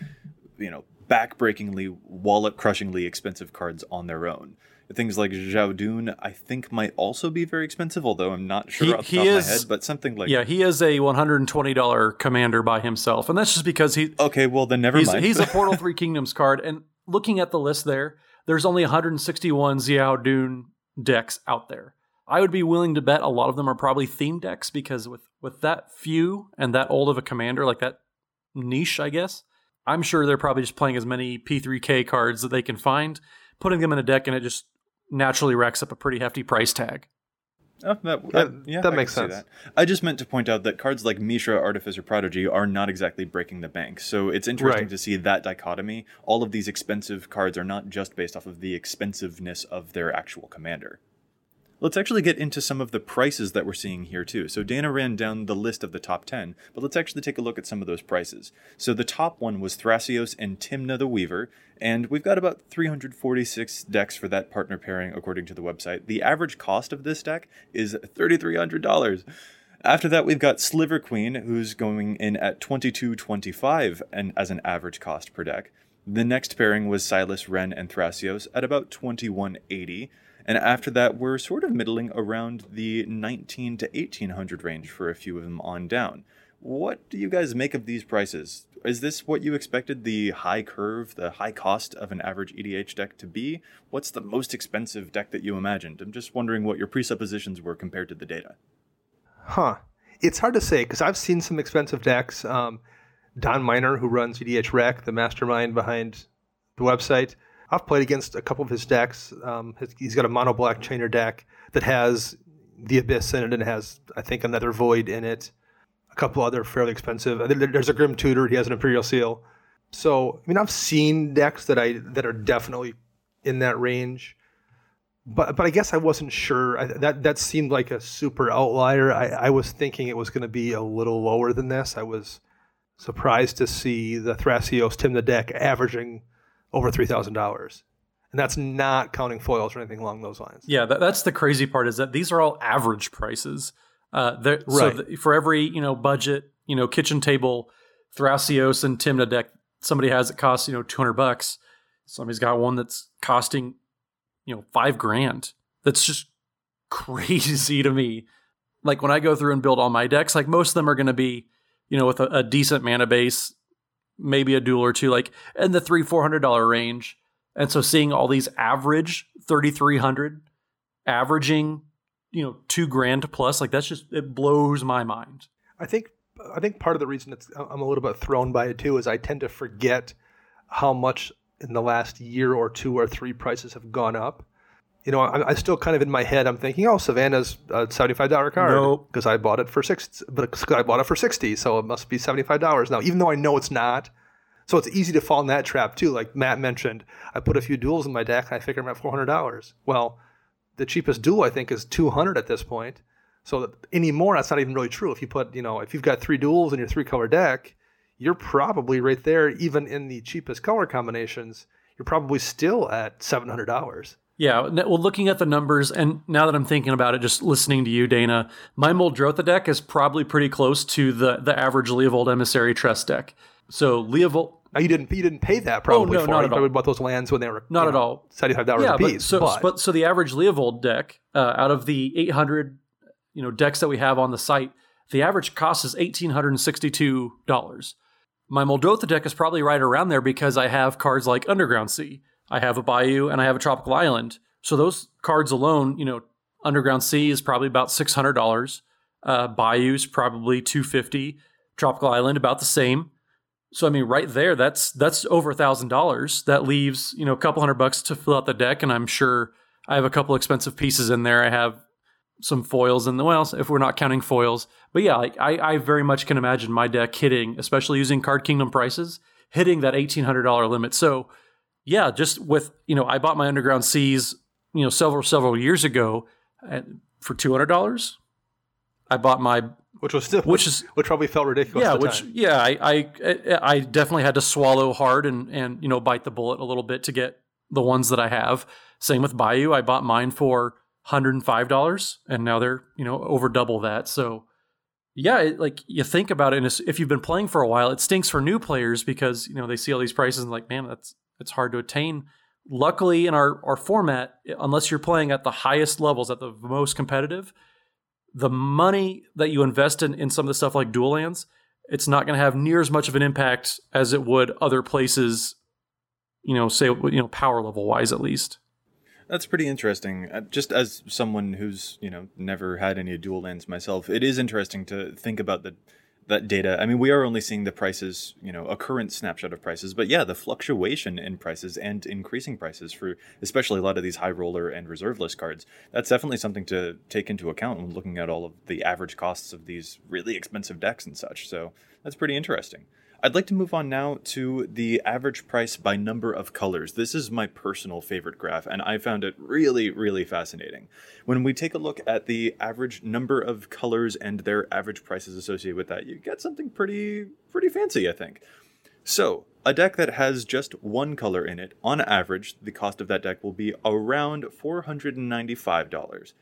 you know, backbreakingly, wallet crushingly expensive cards on their own. Things like Xiahou Dun, I think, might also be very expensive, although I'm not sure He- off the he top is- of my head. But something like, Yeah, he is a $120 commander by himself, and that's just because he okay, well then never he's, mind. he's a Portal Three Kingdoms card. And looking at the list there, there's only 161 Xiahou Dun decks out there. I would be willing to bet a lot of them are probably theme decks because with with that few and that old of a commander, like that niche, I guess, I'm sure they're probably just playing as many P3K cards that they can find, putting them in a deck, and it just naturally racks up a pretty hefty price tag. Oh, that, Yeah, I- yeah, that I makes sense. that. I just meant to point out that cards like Mishra, Artificer, Prodigy are not exactly breaking the bank. So it's interesting Right. to see that dichotomy. All of these expensive cards are not just based off of the expensiveness of their actual commander. Let's actually get into some of the prices that we're seeing here too. So Dana ran down the list of the top 10, but let's actually take a look at some of those prices. So the top one was Thrasios and Tymna the Weaver, and we've got about 346 decks for that partner pairing according to the website. The average cost of this deck is $3,300. After that, we've got Sliver Queen, who's going in at 22.25 and as an average cost per deck. The next pairing was Silas, Renn and Thrasios at about 2180. And after that, we're sort of middling around the 19 to 1800 range for a few of them on down. What do you guys make of these prices? Is this what you expected the high curve, the high cost of an average EDH deck to be? What's the most expensive deck that you imagined? I'm just wondering what your presuppositions were compared to the data. Huh. It's hard to say because I've seen some expensive decks. Um, Don Miner, who runs EDHREC, the mastermind behind the website, I've played against a couple of his decks. Um, his, he's got a mono black chainer deck that has the Abyss in it and has, I think, another Void in it. A couple other fairly expensive. There's a Grim Tutor. He has an Imperial Seal. So, I mean, I've seen decks that I that are definitely in that range but but I guess I wasn't sure. I, that that seemed like a super outlier. I, I was thinking it was going to be a little lower than this. I was surprised to see the Thrasios Tymna Deck averaging over three thousand dollars, and that's not counting foils or anything along those lines. Yeah, that, that's the crazy part is that these are all average prices. Uh, so Right. th- for every you know budget, you know kitchen table, Thrasios and Tymna deck, somebody has it costs you know two hundred bucks. Somebody's got one that's costing you know five grand. That's just crazy to me. Like when I go through and build all my decks, like most of them are going to be you know with a, a decent mana base, maybe a dual or two, like in the three four hundred dollar range. And so seeing all these average 3300 averaging, you know, 2 grand plus, like that's just it blows my mind. I think I think part of the reason it's I'm a little bit thrown by it too is I tend to forget how much in the last year or two or three prices have gone up. You know, I, I still kind of in my head I'm thinking, oh, Savannah's a seventy-five dollar card Nope. because I bought it for six, but I bought it for sixty, so it must be seventy-five dollars now, even though I know it's not. So it's easy to fall in that trap too. Like Matt mentioned, I put a few duals in my deck and I figure I'm at four hundred dollars. Well, the cheapest dual I think is two hundred at this point. So that anymore, that's not even really true. If you put, you know, if you've got three duals in your three color deck, you're probably right there, even in the cheapest color combinations, you're probably still at seven hundred dollars. Yeah, well, looking at the numbers, and now that I'm thinking about it, just listening to you, Dana, my Muldrotha deck is probably pretty close to the the average Leovold Emissary Trest deck. So Leovold, Now you didn't you didn't pay that probably Oh, no, for not it. at all. bought those lands when they were Not at know, all. seventy five dollars yeah, a but piece. so but, but so the average Leovold deck uh, out of the 800 you know decks that we have on the site, the average cost is eighteen hundred and sixty-two dollars. My Muldrotha deck is probably right around there because I have cards like Underground Sea, I have a Bayou, and I have a Tropical Island. So those cards alone, you know, Underground Sea is probably about six hundred dollars. Uh, Bayou's probably two fifty. Tropical Island about the same. So I mean, right there, that's that's over a thousand dollars. That leaves you know a couple hundred bucks to fill out the deck, and I'm sure I have a couple expensive pieces in there. I have some foils in the well, if we're not counting foils. But yeah, like I, I very much can imagine my deck hitting, especially using Card Kingdom prices, hitting that eighteen hundred dollar limit. So yeah, just with you know, I bought my Underground Seas, you know, several several years ago for two hundred dollars. I bought my which was still which is which probably felt ridiculous. Yeah, which time. yeah, I, I I definitely had to swallow hard and and you know bite the bullet a little bit to get the ones that I have. Same with Bayou. I bought mine for hundred and five dollars, and now they're you know over double that. So yeah, it, like you think about it, and if you've been playing for a while, it stinks for new players because you know they see all these prices and like, man, that's it's hard to attain. Luckily, in our our format, unless you're playing at the highest levels, at the most competitive, the money that you invest in, in some of the stuff like dual lands, it's not going to have near as much of an impact as it would other places, you know, say, you know, power level wise at least. That's pretty interesting. Uh, just as someone who's, you know, never had any dual lands myself, it is interesting to think about the that data. I mean, we are only seeing the prices, you know, a current snapshot of prices, but yeah, the fluctuation in prices and increasing prices for especially a lot of these high roller and reserve list cards. That's definitely something to take into account when looking at all of the average costs of these really expensive decks and such. So that's pretty interesting. I'd like to move on now to the average price by number of colors. This is my personal favorite graph, and I found it really, really fascinating. When we take a look at the average number of colors and their average prices associated with that, you get something pretty, pretty fancy, I think. So, a deck that has just one color in it, on average, the cost of that deck will be around $495.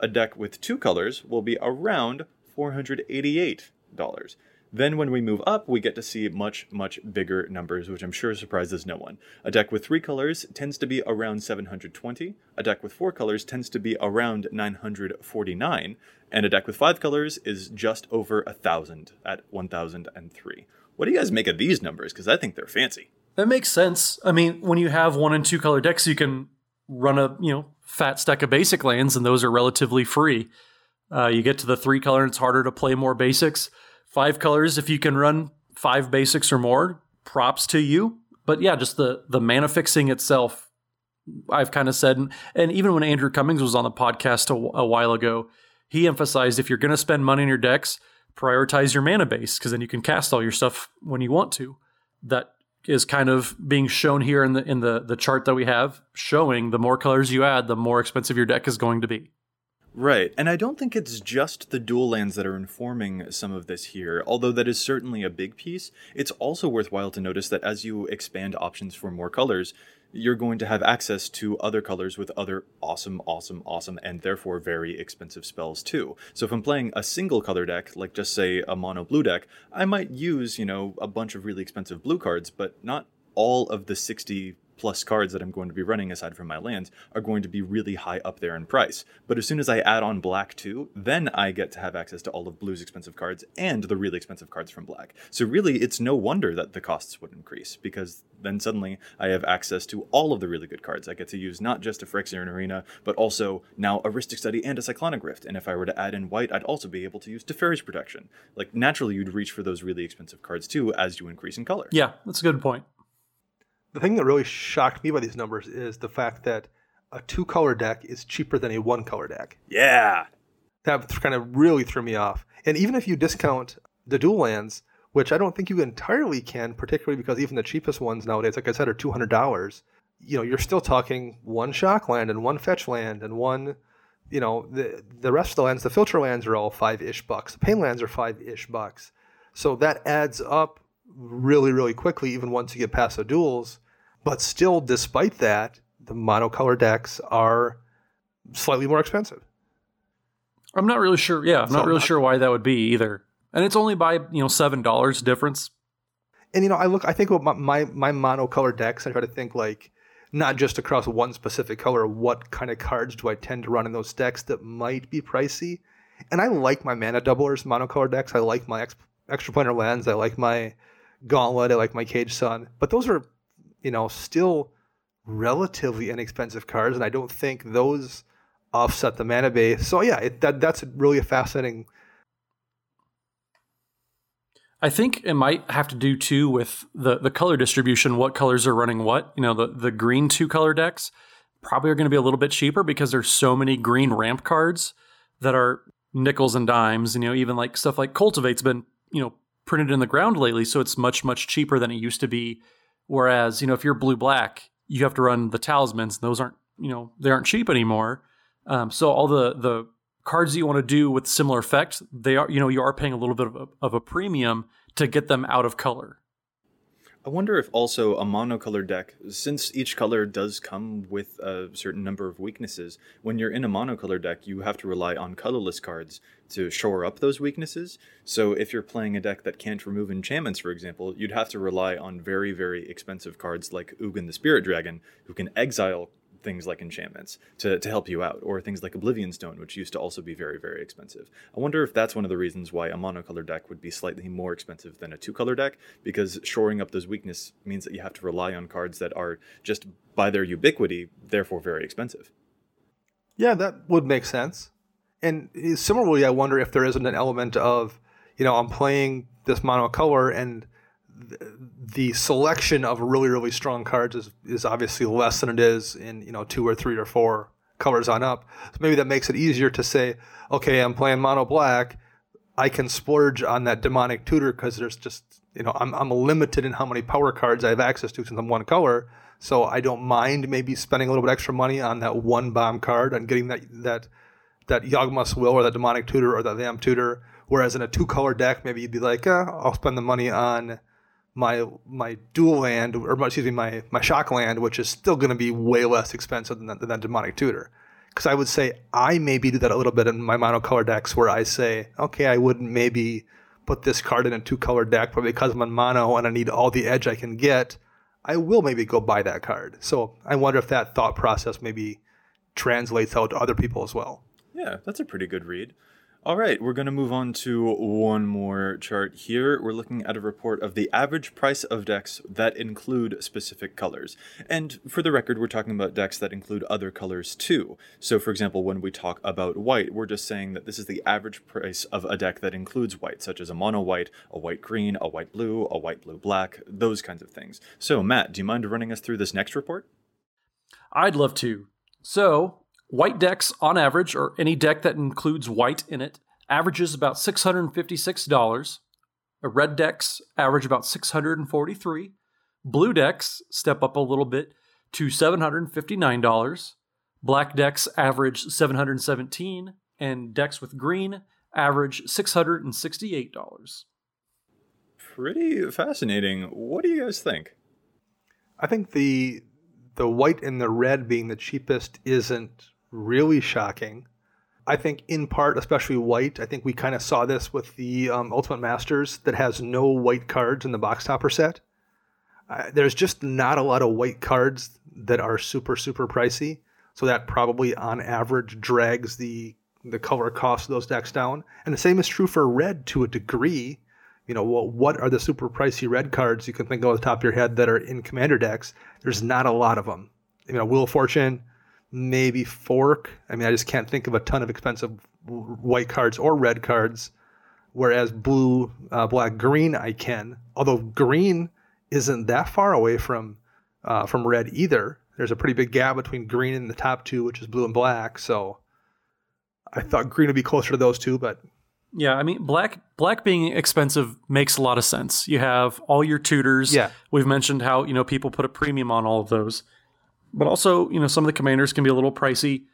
A deck with two colors will be around $488. Then when we move up, we get to see much, much bigger numbers, which I'm sure surprises no one. A deck with three colors tends to be around 720, a deck with four colors tends to be around 949, and a deck with five colors is just over a thousand at 1003. What do you guys make of these numbers? Because I think they're fancy. That makes sense. I mean, when you have one and two color decks, you can run a you know fat stack of basic lands, and those are relatively free. Uh, you get to the three color, and it's harder to play more basics five colors if you can run five basics or more props to you. But yeah just the the mana fixing itself i've kind of said and, and even when andrew cummings was on the podcast a, a while ago he emphasized if you're going to spend money on your decks prioritize your mana base because then you can cast all your stuff when you want to. That is kind of being shown here in the in the the chart that we have showing the more colors you add the more expensive your deck is going to be Right, and I don't think it's just the dual lands that are informing some of this here, although that is certainly a big piece. It's also worthwhile to notice that as you expand options for more colors, you're going to have access to other colors with other awesome, awesome, awesome, and therefore very expensive spells too. So if I'm playing a single color deck, like just say a mono blue deck, I might use, you know, a bunch of really expensive blue cards, but not all of the 60 plus cards that I'm going to be running aside from my lands are going to be really high up there in price. But as soon as I add on black too, then I get to have access to all of blue's expensive cards and the really expensive cards from black. So really, it's no wonder that the costs would increase because then suddenly I have access to all of the really good cards. I get to use not just a Phyrexian Arena, but also now a Rhystic Study and a Cyclonic Rift. And if I were to add in white, I'd also be able to use Teferi's Protection. Like naturally, you'd reach for those really expensive cards too as you increase in color. Yeah, that's a good point the thing that really shocked me by these numbers is the fact that a two color deck is cheaper than a one color deck. Yeah. That kind of really threw me off. And even if you discount the dual lands, which I don't think you entirely can, particularly because even the cheapest ones nowadays, like I said, are two hundred dollars. You know, you're still talking one shock land and one fetch land and one, you know, the the rest of the lands, the filter lands are all five ish bucks. The pain lands are five ish bucks. So that adds up really, really quickly, even once you get past the duals. But still, despite that, the monocolor decks are slightly more expensive. I'm not really sure. Yeah, I'm so not really not, sure why that would be either. And it's only by you know seven dollars difference. And you know, I look, I think about my, my my monocolor decks. I try to think like not just across one specific color. What kind of cards do I tend to run in those decks that might be pricey? And I like my mana doublers monocolor decks. I like my ex, extraplanar lens. I like my gauntlet. I like my caged sun. But those are you know, still relatively inexpensive cards, and I don't think those offset the mana base. So yeah, it, that that's really a fascinating. I think it might have to do too with the the color distribution. What colors are running what? You know, the the green two color decks probably are going to be a little bit cheaper because there's so many green ramp cards that are nickels and dimes. You know, even like stuff like Cultivate's been, you know, printed in the ground lately, so it's much, much cheaper than it used to be. Whereas, you know, if you're blue black, you have to run the talismans, and those aren't, you know, they aren't cheap anymore. Um, so all the the cards that you want to do with similar effects, they are, you know, you are paying a little bit of a, of a premium to get them out of color. I wonder if also a monocolor deck, since each color does come with a certain number of weaknesses, when you're in a monocolor deck, you have to rely on colorless cards to shore up those weaknesses. So if you're playing a deck that can't remove enchantments, for example, you'd have to rely on very, very expensive cards like Ugin the Spirit Dragon, who can exile things like enchantments to, to help you out, or things like Oblivion Stone, which used to also be very, very expensive. I wonder if that's one of the reasons why a monocolor deck would be slightly more expensive than a two color deck, because shoring up those weaknesses means that you have to rely on cards that are just by their ubiquity, therefore very expensive. Yeah, that would make sense. And similarly, I wonder if there isn't an element of, you know, I'm playing this monocolor and the selection of really really strong cards is is obviously less than it is in you know two or three or four colors on up. So maybe that makes it easier to say, okay, I'm playing mono black. I can splurge on that demonic tutor because there's just you know I'm I'm limited in how many power cards I have access to since I'm one color. So I don't mind maybe spending a little bit extra money on that one bomb card and getting that that that Yawgmoth's Will or that demonic tutor or that Vamp tutor. Whereas in a two color deck, maybe you'd be like, eh, I'll spend the money on my my dual land or excuse me my my shock land, which is still going to be way less expensive than that, than that demonic tutor. Because I would say I maybe do that a little bit in my monocolor decks, where I say, okay, I wouldn't maybe put this card in a two color deck, but because I'm on mono and I need all the edge I can get, I will maybe go buy that card. So I wonder if that thought process maybe translates out to other people as well. Yeah, that's a pretty good read. All right, we're going to move on to one more chart here. We're looking at a report of the average price of decks that include specific colors. And for the record, we're talking about decks that include other colors too. So, for example, when we talk about white, we're just saying that this is the average price of a deck that includes white, such as a mono white, a white green, a white blue, a white blue black, those kinds of things. So, Matt, do you mind running us through this next report? I'd love to. So, White decks, on average, or any deck that includes white in it, averages about $656. Red decks average about 643. Blue decks step up a little bit to $759. Black decks average 717 and decks with green average $668. Pretty fascinating. What do you guys think? I think the the white and the red being the cheapest isn't really shocking. I think in part, especially white, I think we kind of saw this with the um, Ultimate Masters that has no white cards in the box topper set. Uh, there's just not a lot of white cards that are super super pricey, so that probably on average drags the the color cost of those decks down. And the same is true for red to a degree. You know, what what are the super pricey red cards you can think of off the top of your head that are in commander decks? There's not a lot of them. You know, Wheel of Fortune, maybe fork. I mean, I just can't think of a ton of expensive white cards or red cards. Whereas blue, uh, black, green, I can. Although green isn't that far away from uh, from red either. There's a pretty big gap between green and the top two, which is blue and black. So I thought green would be closer to those two, but yeah, I mean black black being expensive makes a lot of sense. You have all your tutors. Yeah. We've mentioned how, you know, people put a premium on all of those. But also, you know, some of the commanders can be a little pricey.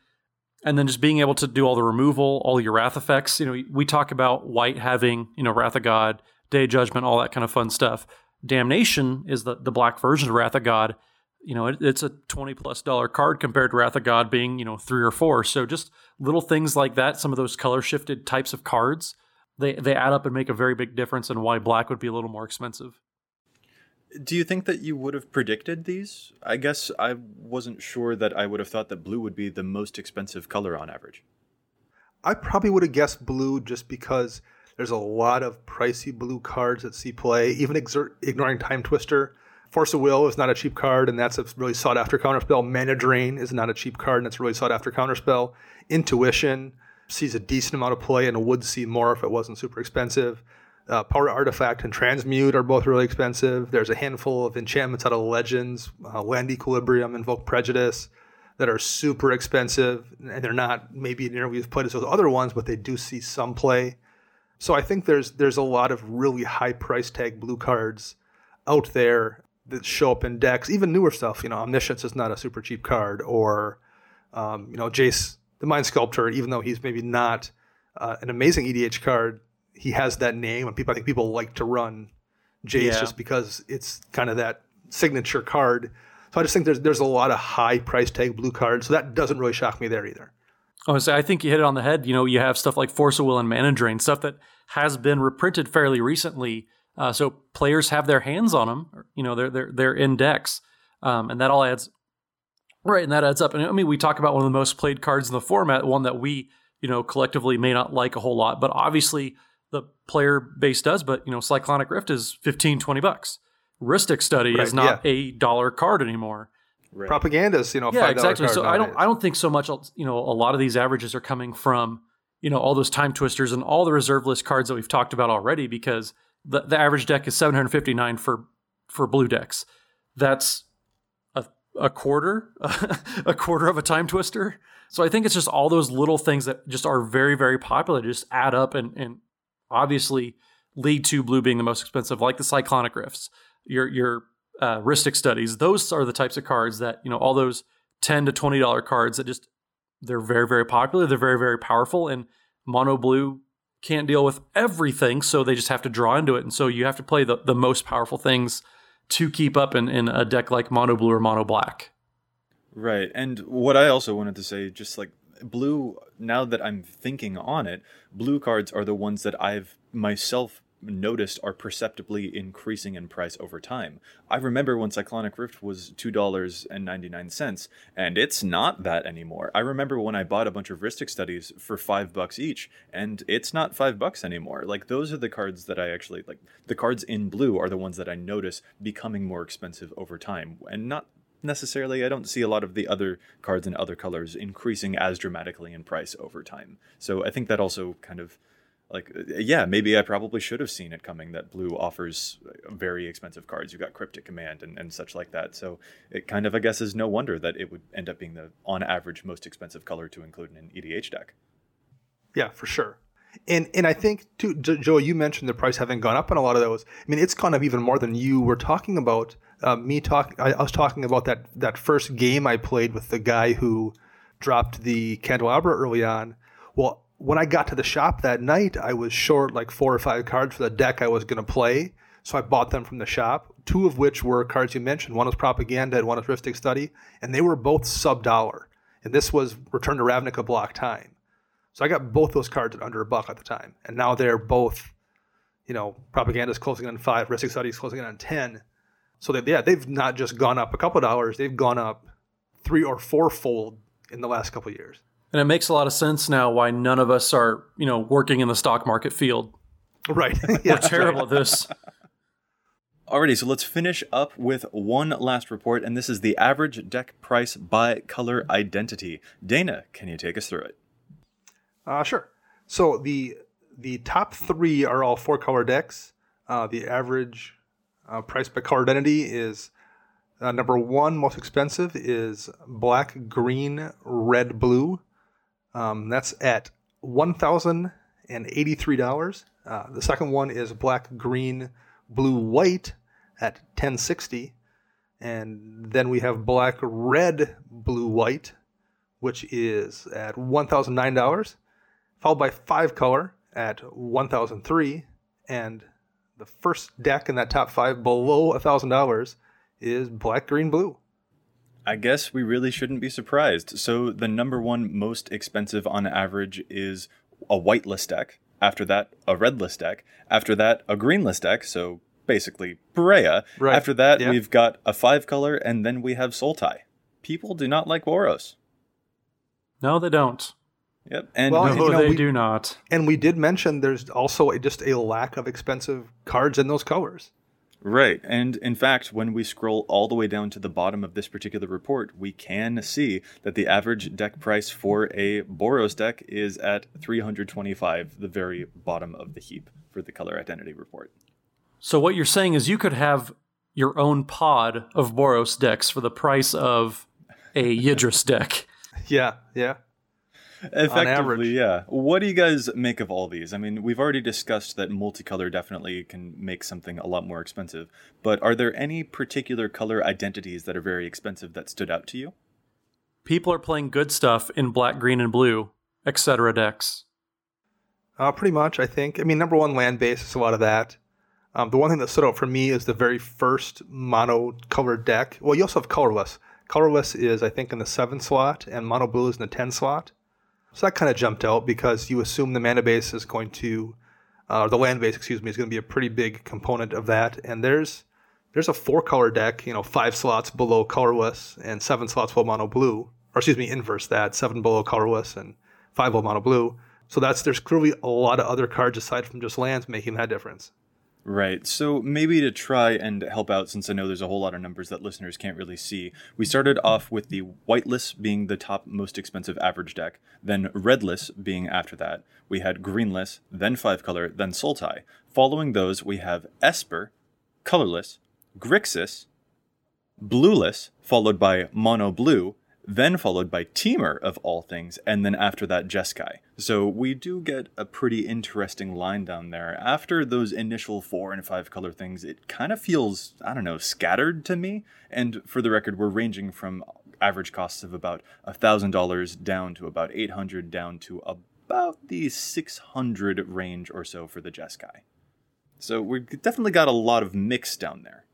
And then just being able to do all the removal, all your wrath effects. You know, we talk about white having, you know, Wrath of God, Day of Judgment, all that kind of fun stuff. Damnation is the, the black version of Wrath of God. You know, it, it's a 20 plus dollar card compared to Wrath of God being, you know, three or four. So just little things like that, some of those color shifted types of cards, they, they add up and make a very big difference in why black would be a little more expensive. Do you think that you would have predicted these? I guess I wasn't sure that I would have thought that blue would be the most expensive color on average. I probably would have guessed blue just because there's a lot of pricey blue cards that see play. Even ignoring Timetwister, Force of Will is not a cheap card, and that's a really sought after counterspell. Mana Drain is not a cheap card, and it's a really sought after counterspell. Intuition sees a decent amount of play and would see more if it wasn't super expensive. Uh, Power Artifact and Transmute are both really expensive. There's a handful of enchantments out of Legends, uh, Land Equilibrium, Invoke Prejudice. that are super expensive, and they're not maybe near we've played as with other ones, but they do see some play. So I think there's there's a lot of really high price tag blue cards out there that show up in decks, even newer stuff. You know, Omniscience is not a super cheap card, or um, you know, Jace the Mind Sculptor, even though he's maybe not uh, an amazing EDH card, he has that name, and people I think people like to run Jace Yeah. just because it's kind of that signature card. So I just think there's there's a lot of high price tag blue cards, so that doesn't really shock me there either. I would say I think you hit it on the head. You know, you have stuff like Force of Will and Mana Drain, stuff that has been reprinted fairly recently. Uh, so players have their hands on them. or, You know, they're they're they're in decks, um, and that all adds right, and that adds up. And I mean, we talk about one of the most played cards in the format, one that we you know collectively may not like a whole lot, but obviously the player base does. But you know, Cyclonic Rift is 15, 20 bucks. Rhystic Study is Right, not a dollar card anymore. Right. Propaganda's, you know, Yeah, $5 exactly. card So I don't nowadays. I don't think so much. You know, a lot of these averages are coming from you know all those timetwisters and all the reserve list cards that we've talked about already because the the average deck is 759 for for blue decks. That's a a quarter a quarter of a timetwister. So I think it's just all those little things that just are very very popular just add up and and obviously lead to blue being the most expensive, like the cyclonic rifts. Your your uh, Rhystic studies. Those are the types of cards that you know all those ten to twenty dollar cards that just they're very very popular. They're very very powerful, and mono blue can't deal with everything, so they just have to draw into it. And so you have to play the the most powerful things to keep up in, in a deck like mono blue or mono black. Right. And what I also wanted to say, just like blue, now that I'm thinking on it, blue cards are the ones that I've myself noticed are perceptibly increasing in price over time. I remember when Cyclonic Rift was $2.99, and it's not that anymore. I remember when I bought a bunch of Rhystic studies for five bucks each, and it's not five bucks anymore. Like, those are the cards that I actually like. The cards in blue are the ones that I notice becoming more expensive over time, and not necessarily. I don't see a lot of the other cards in other colors increasing as dramatically in price over time. So i think that also kind of like uh, yeah maybe i probably should have seen it coming that blue offers uh, very expensive cards. You got cryptic command and, and such like that. So it kind of i guess is no wonder that it would end up being the on average most expensive color to include in an edh deck. Yeah, for sure. And and I think too, Jo- Joe, you mentioned the price having gone up on a lot of those. I mean, it's gone up even more than you were talking about. Uh, me talking, I, I was talking about that that first game I played with the guy who dropped the candelabra early on. Well, when I got to the shop that night, I was short like four or five cards for the deck I was going to play, so I bought them from the shop. Two of which were cards you mentioned. One was propaganda and one was Rhystic Study, and they were both sub dollar. And this was Return to Ravnica block time. So I got both those cards at under a buck at the time, and now they're both, you know, propaganda's closing in on five, Rhystic Studies closing in on ten. So they, yeah, they've not just gone up a couple of dollars; they've gone up three or four fold in the last couple of years. And it makes a lot of sense now why none of us are you know working in the stock market field. Right? yeah, We're terrible at this. Alrighty, so let's finish up with one last report, and this is the average deck price by color identity. Dana, can you take us through it? Uh, sure. So the the top three are all four color decks. Uh, the average uh, price by color identity is uh, number one most expensive is black, green, red, blue. Um, that's at one thousand and eighty three dollars. Uh, the second one is black, green, blue, white at ten sixty, and then we have black, red, blue, white, which is at one thousand nine dollars followed by five color at 1003 and the first deck in that top five below $1000 is black green blue I guess we really shouldn't be surprised. So the number one most expensive on average is a white list deck. After that, a red list deck. After that, a green list deck. So basically, Perea. Right. After that, Yeah. we've got a five color, and then we have Sultai. People do not like Boros. No, they don't. Yep. And Well, No, you know, they we- do not. and we did mention there's also a, just a lack of expensive cards in those colors Right. And in fact, when we scroll all the way down to the bottom of this particular report, we can see that the average deck price for a Boros deck is at 325, the very bottom of the heap for the color identity report. So what you're saying is you could have your own pod of Boros decks for the price of a Yidris deck. Yeah, yeah. Effectively, yeah. What do you guys make of all these? I mean, we've already discussed that multicolor definitely can make something a lot more expensive, but are there any particular color identities that are very expensive that stood out to you? People are playing good stuff in black, green, and blue, etc. decks. Uh, pretty much, I think. I mean, number one, land base is a lot of that. Um, the one thing that stood out for me is the very first mono colored deck. Well, you also have colorless. Colorless is, I think, in the seven slot, and mono blue is in the ten slot. So that kind of jumped out because you assume the mana base is going to, uh, or the land base, excuse me, is going to be a pretty big component of that. And there's there's a four color deck, you know, five slots below colorless and seven slots below mono blue, or excuse me, inverse that, seven below colorless and five below mono blue. So that's there's clearly a lot of other cards aside from just lands making that difference. Right. So maybe to try and help out, since I know there's a whole lot of numbers that listeners can't really see, we started off with the whiteless being the top most expensive average deck, then redless being after that. We had greenless, then five color, then Sultai. Following those, we have Esper, colorless, Grixis, blueless, followed by mono blue, then followed by Temur of all things, and then after that Jeskai. So we do get a pretty interesting line down there. After those initial four and five color things, it kind of feels, I don't know, scattered to me. And for the record, we're ranging from average costs of about $1,000 down to about 800 down to about the 600 range or so for the Jeskai. So we've definitely got a lot of mix down there.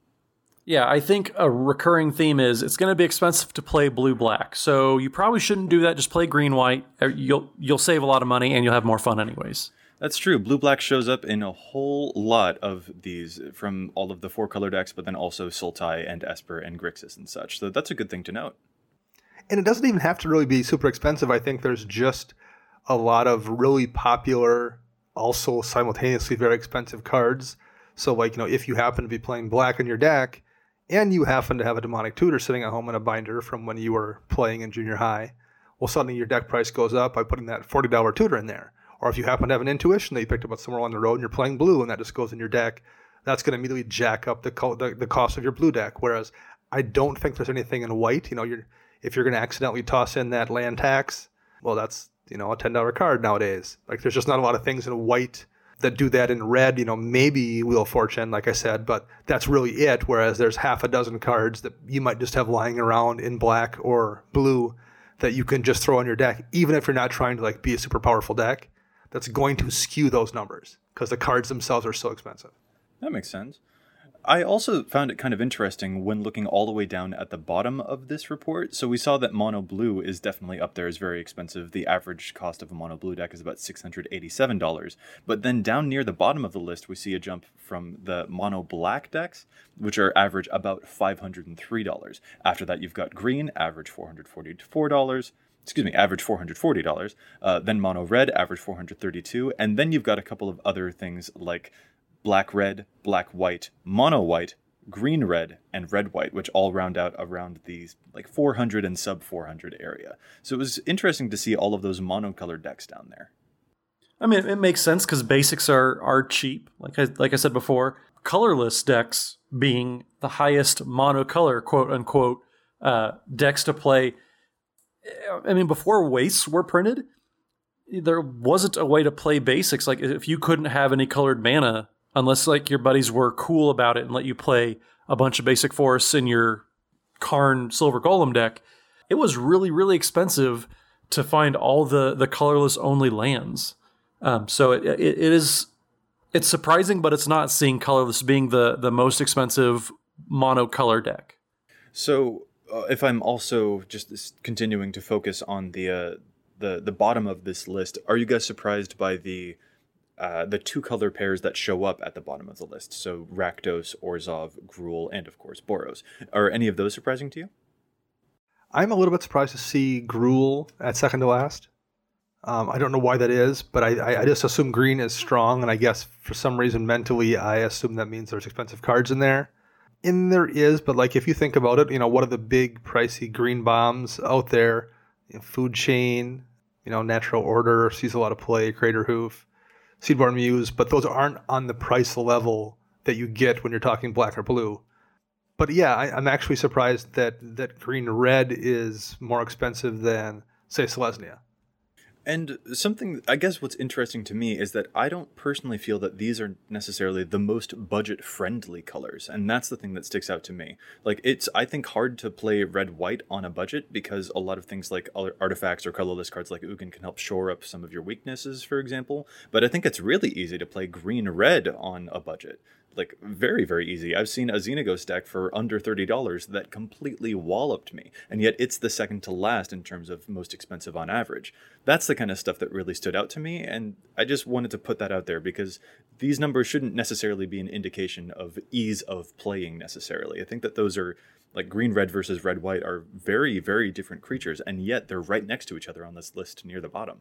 Yeah, I think a recurring theme is it's going to be expensive to play blue black. So you probably shouldn't do that. Just play green white. Uh, You'll you'll save a lot of money and you'll have more fun anyways. That's true. Blue black shows up in a whole lot of these from all of the four color decks, but then also Sultai and Esper and Grixis and such. So that's a good thing to note. And it doesn't even have to really be super expensive. I think there's just a lot of really popular, also simultaneously very expensive cards. So, like, you know, if you happen to be playing black in your deck and you happen to have a demonic tutor sitting at home in a binder from when you were playing in junior high, well, suddenly your deck price goes up by putting that $40 tutor in there. Or if you happen to have an intuition that you picked up somewhere on the road and you're playing blue and that just goes in your deck, that's going to immediately jack up the, co- the the cost of your blue deck. Whereas I don't think there's anything in white. You know, you're if you're going to accidentally toss in that land tax, well, that's you know a ten dollar card nowadays. Like there's just not a lot of things in white that do that in red. You know, maybe Wheel of Fortune, like I said, but that's really it. Whereas there's half a dozen cards that you might just have lying around in black or blue that you can just throw on your deck, even if you're not trying to like be a super powerful deck. That's going to skew those numbers because the cards themselves are so expensive. That makes sense. I also found it kind of interesting when looking all the way down at the bottom of this report. So we saw that mono blue is definitely up there as very expensive. The average cost of a mono blue deck is about $687. But then down near the bottom of the list, we see a jump from the mono black decks, which are average about $503. After that, you've got green, average $444 excuse me, average $440. Uh, then mono red, average 432 And then you've got a couple of other things like black red, black white, mono white, green red, and red white, which all round out around these like 400 and sub 400 area. So it was interesting to see all of those monocolored decks down there. I mean, it makes sense because basics are are cheap. Like I like I said before, colorless decks being the highest monocolor quote unquote uh, decks to play. I mean, before wastes were printed, there wasn't a way to play basics. Like if you couldn't have any colored mana, unless like your buddies were cool about it and let you play a bunch of basic forests in your Karn Silver Golem deck, it was really really expensive to find all the the colorless only lands. Um, so it, it, it is it's surprising, but it's not seeing colorless being the the most expensive monocolor deck. So uh, if I'm also just continuing to focus on the uh, the the bottom of this list, are you guys surprised by the uh, the two color pairs that show up at the bottom of the list? So Rakdos, Orzhov, Gruul, and of course Boros. Are any of those surprising to you? I'm a little bit surprised to see Gruul at second to last. Um, I don't know why that is, but I, I, just assume green is strong, and I guess for some reason mentally I assume that means there's expensive cards in there. And there is, but like if you think about it, you know, what are the big pricey green bombs out there? You know, Food Chain, you know, Natural Order sees a lot of play, Craterhoof, Seedborn Muse, but those aren't on the price level that you get when you're talking black or blue. but yeah, I, I'm actually surprised that that green red is more expensive than say Selesnya. And something, I guess, what's interesting to me is that I don't personally feel that these are necessarily the most budget friendly colors. And that's the thing that sticks out to me. Like, it's, I think, hard to play red white on a budget because a lot of things like artifacts or colorless cards like Ugin can help shore up some of your weaknesses, for example. But I think it's really easy to play green red on a budget like very very easy. I've seen a xenagos deck for under $30 that completely walloped me and yet it's the second to last in terms of most expensive on average. That's the kind of stuff that really stood out to me and i just wanted to put that out there because these numbers shouldn't necessarily be an indication of ease of playing necessarily. I think that those are like green red versus red white are very very different creatures and yet they're right next to each other on this list near the bottom.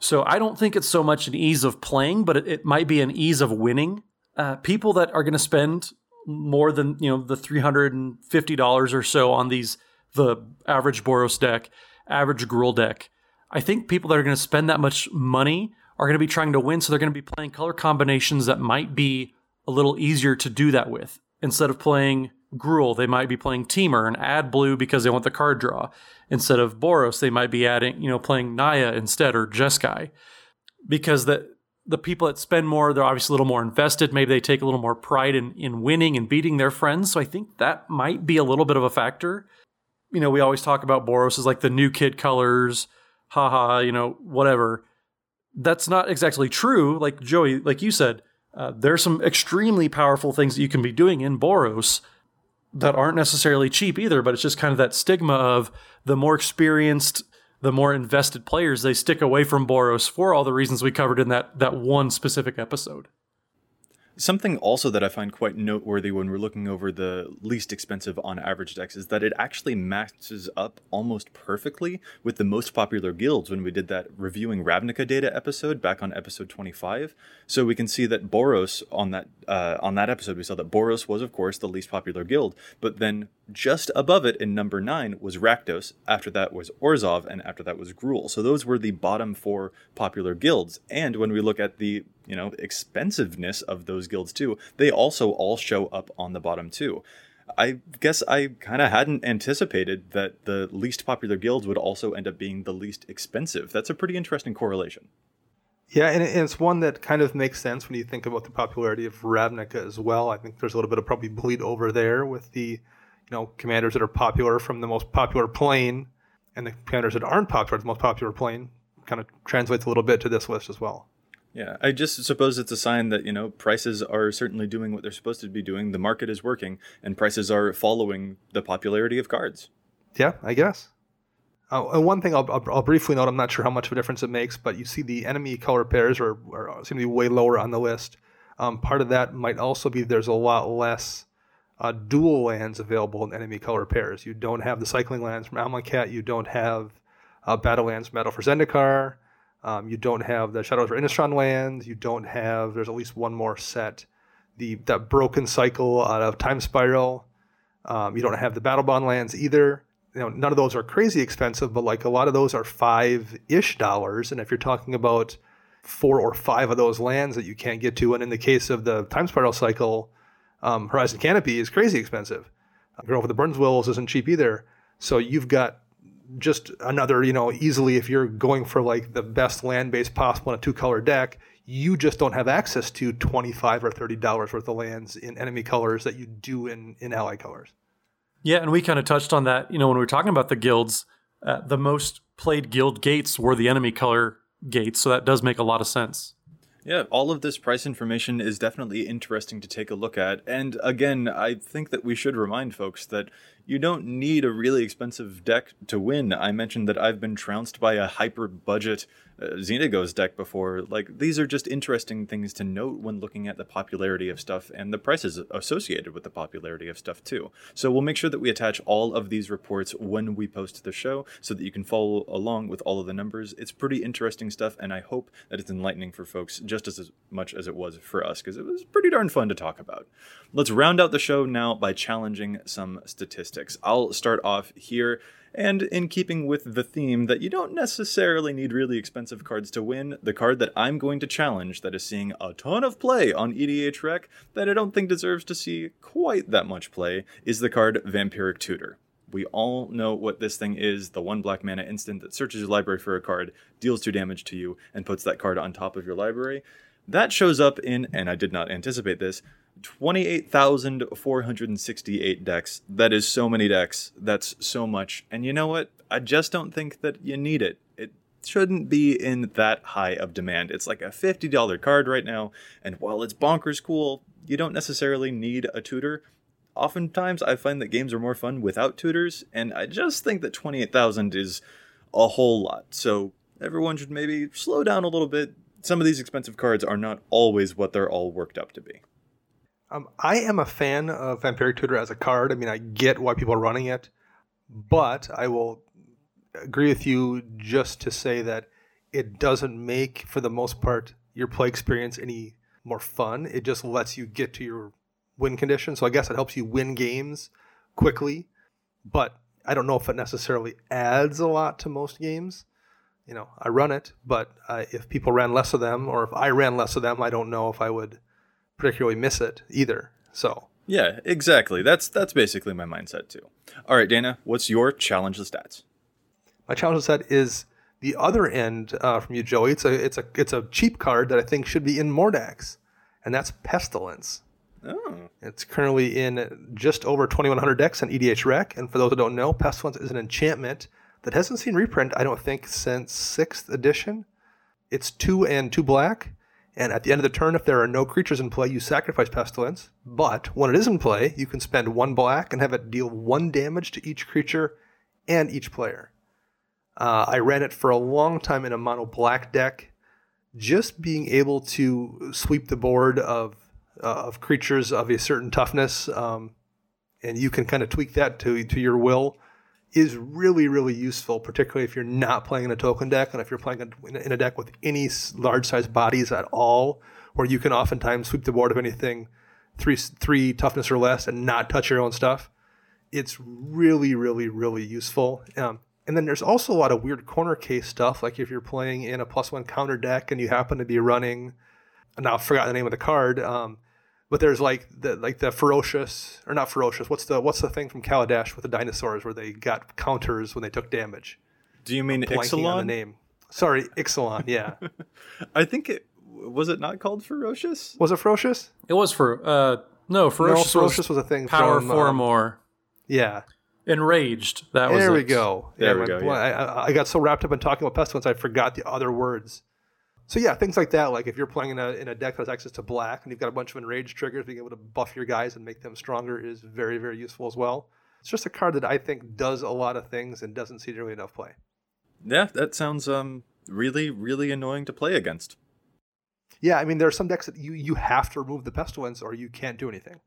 So I don't think it's so much an ease of playing, but it, it might be an ease of winning uh, people that are going to spend more than you know the three hundred and fifty dollars or so on these the average Boros deck, average Gruul deck. I think people that are going to spend that much money are going to be trying to win, so they're going to be playing color combinations that might be a little easier to do that with. Instead of playing Gruul, they might be playing Temur and add blue because they want the card draw. Instead of Boros, they might be adding, you know, playing Naya instead or Jeskai. Because that the people that spend more, they're obviously a little more invested. Maybe they take a little more pride in, in winning and beating their friends. So I think that might be a little bit of a factor. You know, we always talk about Boros as like the new kid colors, haha, you know, whatever. That's not exactly true. Like Joey, like you said, uh, there's some extremely powerful things that you can be doing in Boros that aren't necessarily cheap either, but it's just kind of that stigma of the more experienced the more invested players they stick away from Boros for all the reasons we covered in that that one specific episode. Something also that I find quite noteworthy when we're looking over the least expensive on average decks is that it actually matches up almost perfectly with the most popular guilds when we did that reviewing Ravnica data episode back on episode 25. So we can see that Boros on that uh, on that episode we saw that Boros was of course the least popular guild, but then just above it in number 9 was Rakdos, after that was Orzhov and after that was Gruul. So those were the bottom 4 popular guilds. And when we look at the you know expensiveness of those guilds too they also all show up on the bottom too i guess i kind of hadn't anticipated that the least popular guilds would also end up being the least expensive that's a pretty interesting correlation yeah, and it's one that kind of makes sense when you think about the popularity of Ravnica as well. I think there's a little bit of probably bleed over there with the, you know, commanders that are popular from the most popular plane, and the commanders that aren't popular, the most popular plane, kind of translates a little bit to this list as well. Yeah, I just suppose it's a sign that, you know, prices are certainly doing what they're supposed to be doing. The market is working and prices are following the popularity of cards. Yeah, I guess. Uh, and one thing I'll, I'll, I'll, briefly note, I'm not sure how much of a difference it makes, but you see the enemy color pairs are, are seem to be way lower on the list. Um, part of that might also be there's a lot less uh, dual lands available in enemy color pairs. You don't have the cycling lands from Amonkhet. You don't have uh, battle lands Battle for Zendikar. Um, you don't have the Shadows of Innistrad lands. You don't have. There's at least one more set. The that broken cycle out of Time Spiral. Um, you don't have the Battlebond lands either. You know, none of those are crazy expensive, but like a lot of those are five-ish dollars. And if you're talking about four or five of those lands that you can't get to, and in the case of the Time Spiral cycle, um, Horizon Canopy is crazy expensive. Grove of the Burnswillows isn't cheap either. So you've got just another, you know, easily if you're going for like the best land base possible in a two color deck, you just don't have access to 25 or 30 dollars worth of lands in enemy colors that you do in in ally colors. Yeah, and we kind of touched on that, you know, when we were talking about the guilds, uh, the most played guild gates were the enemy color gates, so that does make a lot of sense. Yeah, all of this price information is definitely interesting to take a look at. And again, I think that we should remind folks that you don't need a really expensive deck to win. I mentioned that I've been trounced by a hyper budget Xenagos deck before. Like, these are just interesting things to note when looking at the popularity of stuff and the prices associated with the popularity of stuff, too. So, we'll make sure that we attach all of these reports when we post the show so that you can follow along with all of the numbers. It's pretty interesting stuff, and I hope that it's enlightening for folks just as much as it was for us, because it was pretty darn fun to talk about. Let's round out the show now by challenging some statistics. I'll start off here And in keeping with the theme that you don't necessarily need really expensive cards to win, the card that I'm going to challenge that is seeing a ton of play on EDHREC that I don't think deserves to see quite that much play is the card Vampiric Tutor. We all know what this thing is the one black mana instant that searches your library for a card, deals 2 damage to you, and puts that card on top of your library. That shows up in, and I did not anticipate this, 28,468 decks. That is so many decks. That's so much. And you know what? I just don't think that you need it. It shouldn't be in that high of demand. It's like a $50 card right now. And while it's bonkers cool, you don't necessarily need a tutor. Oftentimes, I find that games are more fun without tutors, and I just think that 28,000 is a whole lot. So everyone should maybe slow down a little bit. Some of these expensive cards are not always what they're all worked up to be. Um, I am a fan of Vampiric Tutor as a card. I mean, I get why people are running it, but I will agree with you just to say that it doesn't make, for the most part, your play experience any more fun. It just lets you get to your win condition. So I guess it helps you win games quickly, but I don't know if it necessarily adds a lot to most games. You know, I run it, but uh, if people ran less of them, or if I ran less of them, I don't know if I would particularly miss it either. So yeah, exactly. That's that's basically my mindset too. All right, Dana, what's your challenge the stats? My challenge set is the other end uh, from you, Joey. It's a it's a it's a cheap card that I think should be in decks, and that's Pestilence. Oh. It's currently in just over 2,100 decks on EDHREC. And for those who don't know, Pestilence is an enchantment that hasn't seen reprint, I don't think, since 6th edition. It's two and two black. And at the end of the turn, if there are no creatures in play, you sacrifice Pestilence. But when it is in play, you can spend one black and have it deal one damage to each creature and each player. Uh, I ran it for a long time in a mono black deck. Just being able to sweep the board of uh, of creatures of a certain toughness, um, and you can kind of tweak that to to your will, is really really useful. Particularly if you're not playing in a token deck, and if you're playing in a deck with any large size bodies at all, where you can oftentimes sweep the board of anything three three toughness or less and not touch your own stuff. It's really really really useful. Um, and then there's also a lot of weird corner case stuff, like if you're playing in a plus one counter deck and you happen to be running, now I forgot the name of the card, um, but there's like the like the ferocious or not ferocious. What's the what's the thing from Kaladesh with the dinosaurs where they got counters when they took damage? Do you mean Blanking the Ixalan? name. Sorry, Ixalan. Yeah, I think it was it not called ferocious. was it ferocious? It was for uh no ferocious, no, ferocious was, a thing. power from, four um, more. Yeah, enraged. That was there we it. go. There we my- go, boy, I, I- I got so wrapped up in talking about pestilence, I forgot the other words. So yeah, things like that. Like if you're playing in a in a deck that has access to black and you've got a bunch of enraged triggers, being able to buff your guys and make them stronger is very very useful as well. It's just a card that I think does a lot of things and doesn't see nearly enough play. Yeah, that sounds um really really annoying to play against. Yeah, I mean there are some decks that you you have to remove the pestilence or you can't do anything.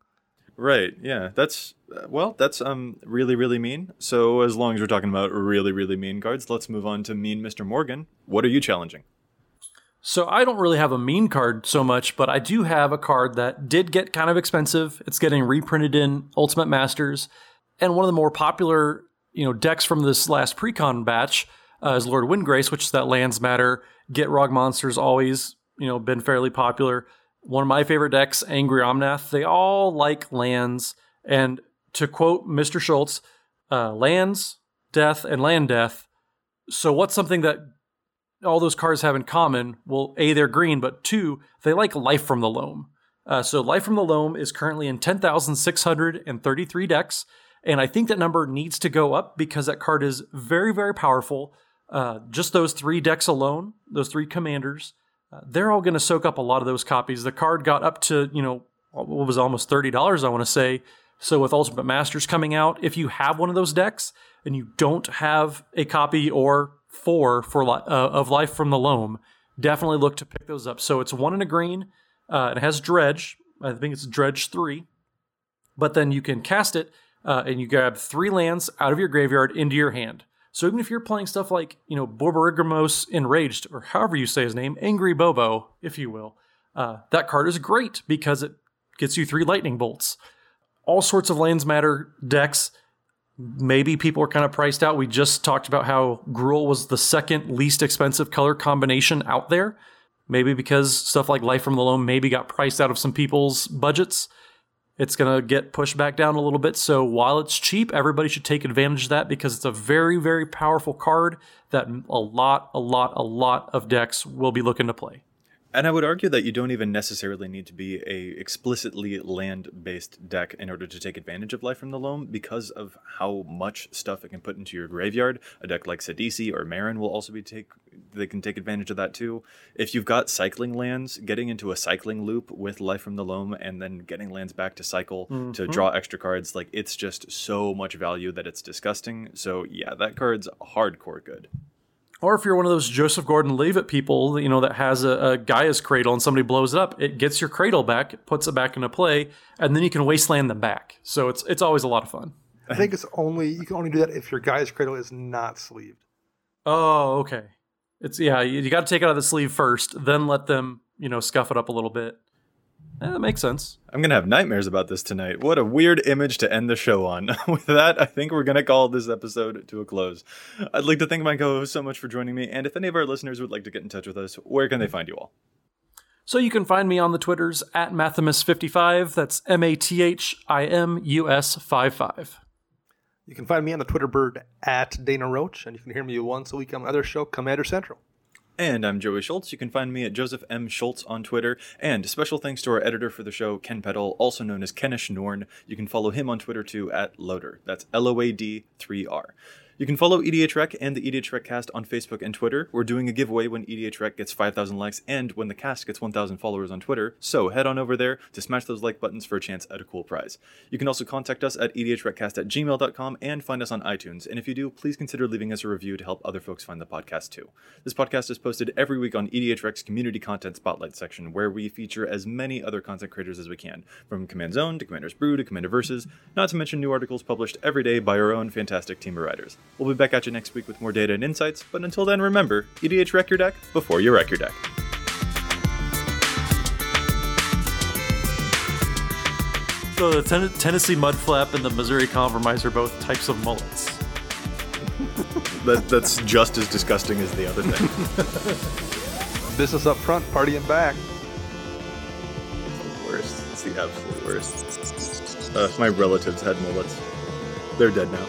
Right. Yeah. That's uh, well. That's um really really mean. So as long as we're talking about really really mean cards, let's move on to mean Mr. Morgan. What are you challenging? So I don't really have a mean card so much, but I do have a card that did get kind of expensive. It's getting reprinted in Ultimate Masters, and one of the more popular, you know, decks from this last precon batch uh, is Lord Windgrace, which is that lands matter. Gitrog Monsters always, you know, been fairly popular. One of my favorite decks, Angry Omnath. They all like lands, and to quote Mr. Schultz, uh, lands, death, and land death. So what's something that all those cards have in common, well, A, they're green, but two, they like Life from the Loam. Uh, so Life from the Loam is currently in 10,633 decks, and I think that number needs to go up because that card is very, very powerful. Uh, just those three decks alone, those three commanders, uh, they're all going to soak up a lot of those copies. The card got up to, you know, what was almost $30, I want to say. So with Ultimate Masters coming out, if you have one of those decks and you don't have a copy or four for uh, of Life from the Loam, definitely look to pick those up. So it's one in a green. Uh, it has Dredge. I think it's Dredge three. But then you can cast it uh, and you grab three lands out of your graveyard into your hand. So even if you're playing stuff like you know Borborygmos Enraged or however you say his name, Angry Bobo, if you will, uh, that card is great because it gets you three lightning bolts. All sorts of lands matter decks maybe people are kind of priced out. We just talked about how Gruul was the second least expensive color combination out there. Maybe because stuff like Life from the Loam maybe got priced out of some people's budgets. It's going to get pushed back down a little bit. So while it's cheap, everybody should take advantage of that because it's a very, very powerful card that a lot, a lot, a lot of decks will be looking to play. And I would argue that you don't even necessarily need to be a explicitly land-based deck in order to take advantage of Life from the Loam because of how much stuff it can put into your graveyard. A deck like Sidisi or Meren will also be take they can take advantage of that too. If you've got cycling lands, getting into a cycling loop with Life from the Loam and then getting lands back to cycle mm-hmm. to draw extra cards, like it's just so much value that it's disgusting. So yeah, that card's hardcore good. Or if you're one of those Joseph Gordon-Levitt people, you know, that has a, a Gaea's Cradle and somebody blows it up, it gets your cradle back, it puts it back into play, and then you can wasteland them back. So it's it's always a lot of fun. I think it's only you can only do that if your Gaea's Cradle is not sleeved. Oh, okay. It's yeah, you, you got to take it out of the sleeve first, then let them, you know, scuff it up a little bit. Yeah, that makes sense. I'm gonna have nightmares about this tonight. What a weird image to end the show on. With that, I think we're gonna call this episode to a close. I'd like to thank my co-host so much for joining me, and if any of our listeners would like to get in touch with us, where can they find you all? So you can find me on the Twitters at Mathimus55. That's M A T H I M U S 55. You can find me on the Twitter bird at Dana Roach, and you can hear me once a week on my other show, Commander Central. And I'm Joey Schultz. You can find me at Joseph M. Schultz on Twitter. And special thanks to our editor for the show, Ken Peddle, also known as Kenish Norn. You can follow him on Twitter too at Loader. That's L O A D 3 R. You can follow EDHREC and the EDHREC cast on Facebook and Twitter. We're doing a giveaway when EDHREC gets 5,000 likes and when the cast gets 1,000 followers on Twitter. So head on over there to smash those like buttons for a chance at a cool prize. You can also contact us at edhrecast at gmail.com and find us on iTunes. And if you do, please consider leaving us a review to help other folks find the podcast too. This podcast is posted every week on EDHREC's community content spotlight section, where we feature as many other content creators as we can, from Command Zone to Commander's Brew to Commander Versus, not to mention new articles published every day by our own fantastic team of writers. We'll be back at you next week with more data and insights, but until then, remember EDH wreck your deck before you wreck your deck. So the ten- Tennessee Mudflap and the Missouri Compromise are both types of mullets. that, that's just as disgusting as the other thing. Business up front, party in back. It's the worst. It's the absolute worst. Uh, my relatives had mullets. They're dead now.